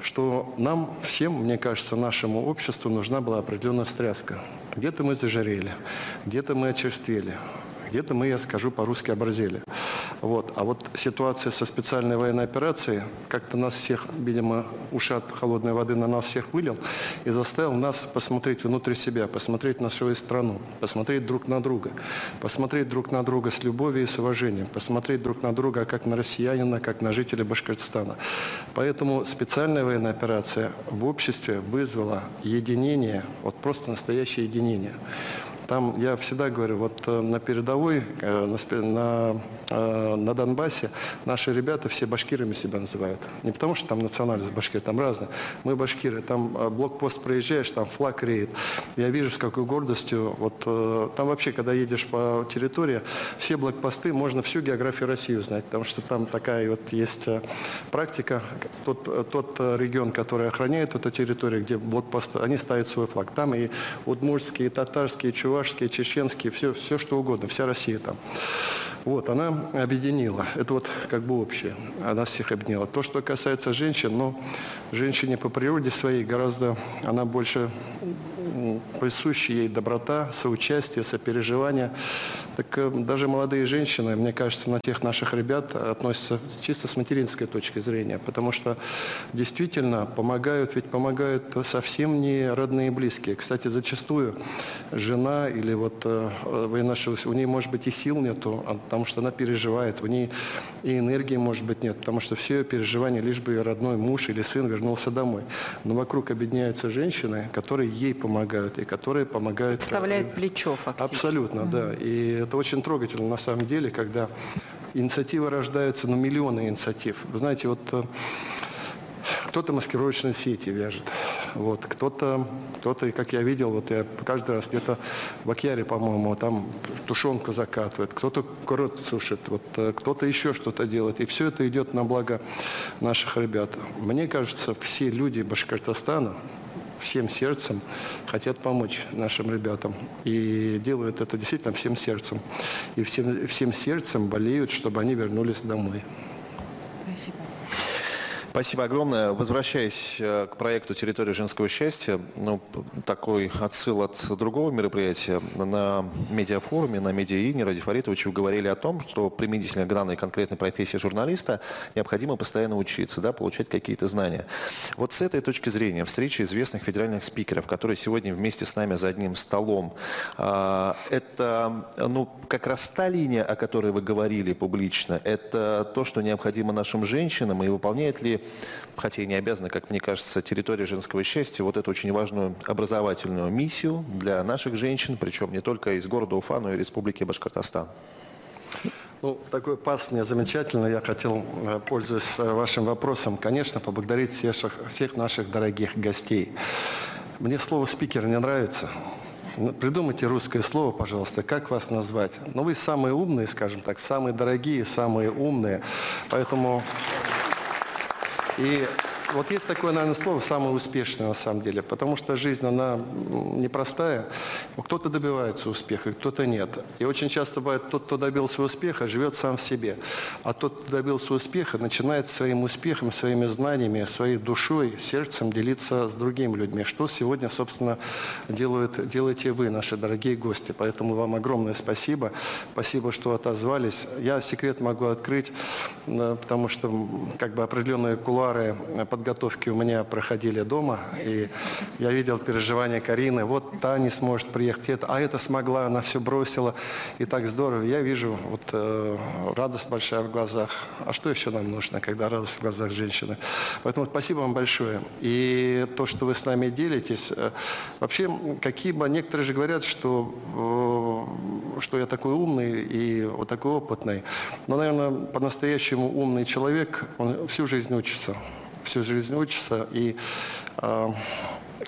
Что нам всем, мне кажется, нашему обществу нужна была определенная встряска. Где-то мы зажарели, где-то мы очерствели, где-то мы, я скажу по-русски, оборзели. Вот. А вот ситуация со специальной военной операцией как-то нас всех, видимо, ушат холодной воды на нас всех вылил и заставил нас посмотреть внутрь себя, посмотреть на свою страну, посмотреть друг на друга, посмотреть друг на друга с любовью и с уважением, посмотреть друг на друга как на россиянина, как на жителя Башкортостана. Поэтому специальная военная операция в обществе вызвала единение, вот просто настоящее единение. Там, я всегда говорю, вот э, на передовой, э, на, на, э, на Донбассе наши ребята все башкирами себя называют. Не потому, что там национальность башкир, там разные. Мы башкиры, там блокпост проезжаешь, там флаг реет. Я вижу, с какой гордостью, вот там вообще, когда едешь по территории, все блокпосты, можно всю географию России узнать, потому что там такая вот есть практика. Тот, тот регион, который охраняет эту территорию, где блокпосты, они ставят свой флаг. Там и удмуртские, и татарские, и чувашские, чувашские, чеченские, все, все что угодно, вся Россия там. Вот, она объединила. Это вот как бы общее. Она всех объединила. То, что касается женщин, ну, женщине по природе своей гораздо, она больше присуща ей доброта, соучастие, сопереживание. Так э, даже молодые женщины, мне кажется, на тех наших ребят относятся чисто с материнской точки зрения, потому что действительно помогают, ведь помогают совсем не родные и близкие. Кстати, зачастую жена или вот э, военнослужащий, у нее может быть и сил нету, а потому что она переживает, у нее и энергии может быть нет, потому что все ее переживания, лишь бы ее родной муж или сын вернулся домой. Но вокруг объединяются женщины, которые ей помогают и которые помогают... Подставляют плечо фактически. Абсолютно, mm-hmm. да. И это очень трогательно на самом деле, когда инициативы рождаются, ну, миллионы инициатив. Вы знаете, вот э, кто-то маскировочные сети вяжет, вот, кто-то, кто-то, как я видел, вот я каждый раз где-то в Акьяре, по-моему, там тушенку закатывает, кто-то корот сушит, вот, э, кто-то еще что-то делает, и все это идет на благо наших ребят. Мне кажется, все люди Башкортостана, всем сердцем хотят помочь нашим ребятам. И делают это действительно всем сердцем. И всем, всем сердцем болеют, чтобы они вернулись домой. Спасибо. Спасибо огромное. Возвращаясь э, к проекту «Территория женского счастья», ну, такой отсыл от другого мероприятия. На медиафоруме, на медиаине Ради Фаритовича вы говорили о том, что применительно к данной конкретной профессии журналиста необходимо постоянно учиться, да, получать какие-то знания. Вот с этой точки зрения, встреча известных федеральных спикеров, которые сегодня вместе с нами за одним столом, а, это ну, как раз та линия, о которой вы говорили публично, это то, что необходимо нашим женщинам, и выполняет ли хотя и не обязаны, как мне кажется, территория женского счастья, вот эту очень важную образовательную миссию для наших женщин, причем не только из города Уфа, но и Республики Башкортостан. Ну, такой пас мне замечательно. Я хотел, э, пользуясь э, вашим вопросом, конечно, поблагодарить всех, всех наших дорогих гостей. Мне слово «спикер» не нравится. Ну, придумайте русское слово, пожалуйста, как вас назвать. Ну, вы самые умные, скажем так, самые дорогие, самые умные. Поэтому и вот есть такое, наверное, слово «самое успешное» на самом деле, потому что жизнь, она непростая. Кто-то добивается успеха, кто-то нет. И очень часто бывает, тот, кто добился успеха, живет сам в себе. А тот, кто добился успеха, начинает своим успехом, своими знаниями, своей душой, сердцем делиться с другими людьми. Что сегодня, собственно, делают, делаете вы, наши дорогие гости. Поэтому вам огромное спасибо. Спасибо, что отозвались. Я секрет могу открыть, э, потому что как бы определенные кулары подготовки у меня проходили дома, и я видел переживания Карины. Вот та не сможет приехать, а эта смогла, она все бросила, и так здорово. Я вижу вот э, радость большая в глазах. А что еще нам нужно, когда радость в глазах женщины? Поэтому спасибо вам большое. И то, что вы с нами делитесь, э, вообще, какие бы, некоторые же говорят, что, э, что я такой умный и вот такой опытный. Но, наверное, по-настоящему умный человек, он всю жизнь учится всю жизнь учится, и э,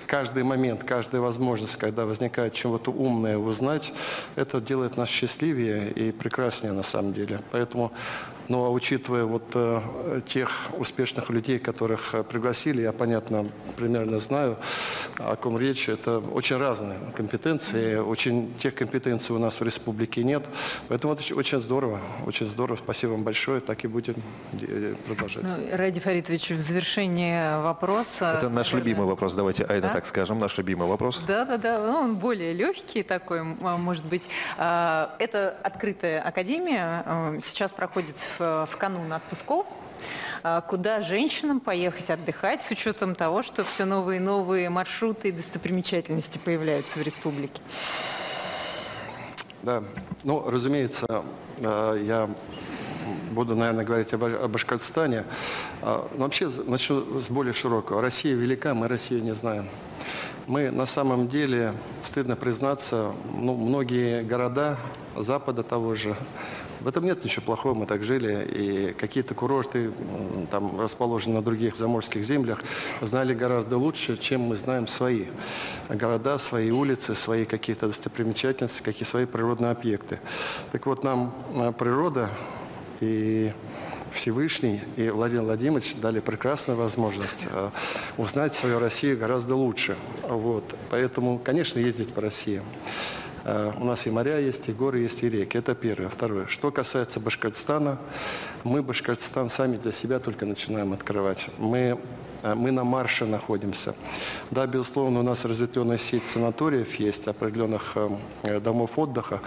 каждый момент, каждая возможность, когда возникает чего-то умное узнать, это делает нас счастливее и прекраснее на самом деле. Поэтому но ну, а учитывая вот э, тех успешных людей, которых э, пригласили, я, понятно, примерно знаю, о ком речь. Это очень разные компетенции. Очень тех компетенций у нас в республике нет. Поэтому это очень здорово. Очень здорово. Спасибо вам большое. Так и будем э, продолжать. Ну, Ради Фаритович, в завершение вопроса... Это наш любимый вопрос. Давайте, Да? так скажем, наш любимый вопрос. Да, да, да. Ну, он более легкий такой, может быть. А, это открытая академия. Сейчас проходит в канун отпусков, а, куда женщинам поехать отдыхать с учетом того, что все новые и новые маршруты и достопримечательности появляются в республике? Да, ну, разумеется, а, я буду, наверное, говорить о Башкортостане. А, но вообще начну с более широкого. Россия велика, мы Россию не знаем. Мы на самом деле, стыдно признаться, ну, многие города Запада того же, в этом нет ничего плохого, мы так жили, и какие-то курорты, там расположены на других заморских землях, знали гораздо лучше, чем мы знаем свои города, свои улицы, свои какие-то достопримечательности, какие свои природные объекты. Так вот, нам э, природа и Всевышний и Владимир Владимирович дали прекрасную возможность э, узнать свою Россию гораздо лучше. Вот. Поэтому, конечно, ездить по России. Э, у нас и моря есть, и горы есть, и реки. Это первое. Второе. Что касается Башкортостана, мы Башкортостан сами для себя только начинаем открывать. Мы э, мы на марше находимся. Да, безусловно, у нас разветвленная сеть санаториев есть, определенных э, домов отдыха,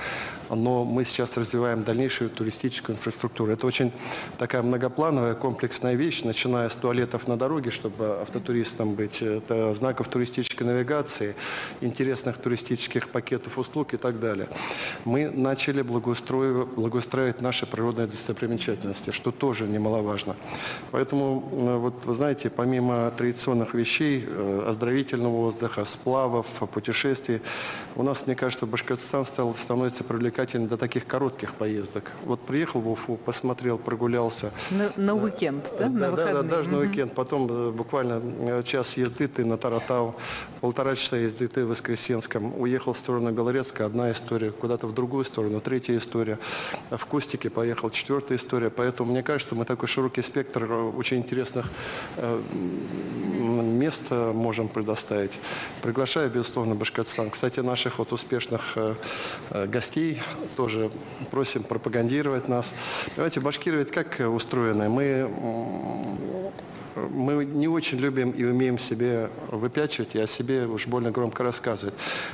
но мы сейчас развиваем дальнейшую туристическую инфраструктуру. Это очень такая многоплановая, комплексная вещь, начиная с туалетов на дороге, чтобы автотуристам быть, это знаков туристической навигации, интересных туристических пакетов услуг и так далее. Мы начали благоустроивать, благоустраивать наши природные достопримечательности, что тоже немаловажно. Поэтому, э, вот вы знаете, помимо традиционных вещей, э, оздоровительного отдыха, сплавов, путешествий, у нас, мне кажется, Башкортостан стал, становится привлекательным до таких коротких поездок. Вот приехал в Уфу, посмотрел, прогулялся. На, на уикенд, да? Да, на да, да, даже угу. на уикенд. Потом э, буквально час езды ты на Таратау, полтора часа езды ты в Воскресенском. Уехал в сторону Белорецка, одна история, куда-то в другую сторону, третья история. В Кустике поехал, четвертая история. Поэтому, мне кажется, мы такой широкий спектр очень интересных мест можем предоставить. Приглашаю, безусловно, Башкортостан. Кстати, наших вот успешных гостей тоже просим пропагандировать нас. Понимаете, Башкирия ведь как устроены? Мы мы не очень любим и умеем себе выпячивать и о себе уж больно громко рассказывать.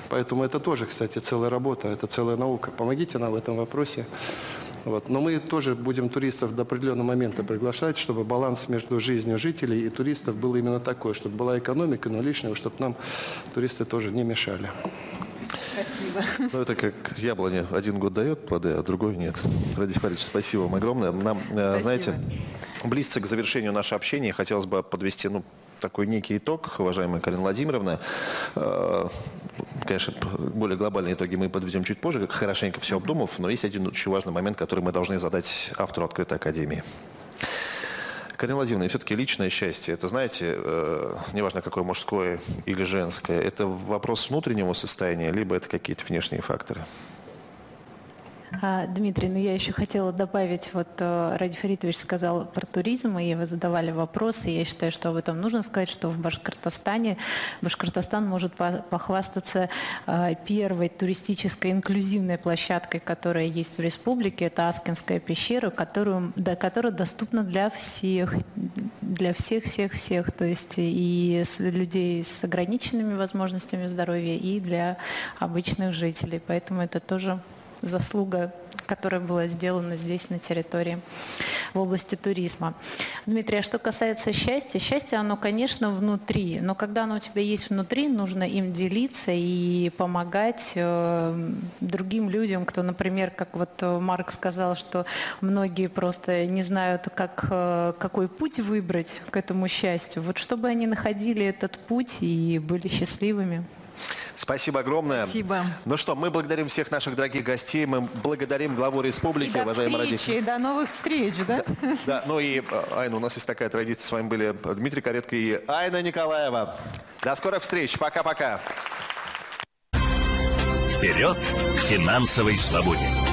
Поэтому это тоже, кстати, целая работа, это целая наука. Помогите нам в этом вопросе. Вот. Но мы тоже будем туристов до определенного момента приглашать, чтобы баланс между жизнью жителей и туристов был именно такой, чтобы была экономика, но лишнего, чтобы нам туристы тоже не мешали. Спасибо. Ну, это как яблоня. Один год дает плоды, а другой нет. (laughs) Ради Фаридович, спасибо вам огромное. Нам, спасибо. знаете, близко к завершению нашего общения хотелось бы подвести, ну, такой некий итог, уважаемая Карина Владимировна. Конечно, более глобальные итоги мы подведем чуть позже, как хорошенько все обдумав, но есть один очень важный момент, который мы должны задать автору Открытой Академии. Карина Владимировна, все-таки личное счастье, это, знаете, э, неважно какое мужское или женское, это вопрос внутреннего состояния, либо это какие-то внешние факторы? А, Дмитрий, ну я еще хотела добавить, вот э, Ради Фаритович сказал про туризм, и вы задавали вопросы, я считаю, что об этом нужно сказать, что в Башкортостане, Башкортостан может похвастаться э, первой туристической инклюзивной площадкой, которая есть в республике, это Аскинская пещера, которую, да, которая доступна для всех, для всех-всех-всех, то есть и людей с ограниченными возможностями здоровья, и для обычных жителей, поэтому это тоже заслуга, которая была сделана здесь на территории в области туризма. Дмитрий, а что касается счастья, счастье, оно, конечно, внутри, но когда оно у тебя есть внутри, нужно им делиться и помогать э, другим людям, кто, например, как вот Марк сказал, что многие просто не знают, как, э, какой путь выбрать к этому счастью. Вот чтобы они находили этот путь и были счастливыми. Спасибо огромное. Спасибо. Ну что, мы благодарим всех наших дорогих гостей, мы благодарим главу республики, и до уважаемые встречи, родители. До новых встреч, да? да? Да, ну и, э, Айна, у нас есть такая традиция, с вами были Дмитрий Каретко и Айна Николаева. До скорых встреч, пока-пока. Вперед к финансовой свободе!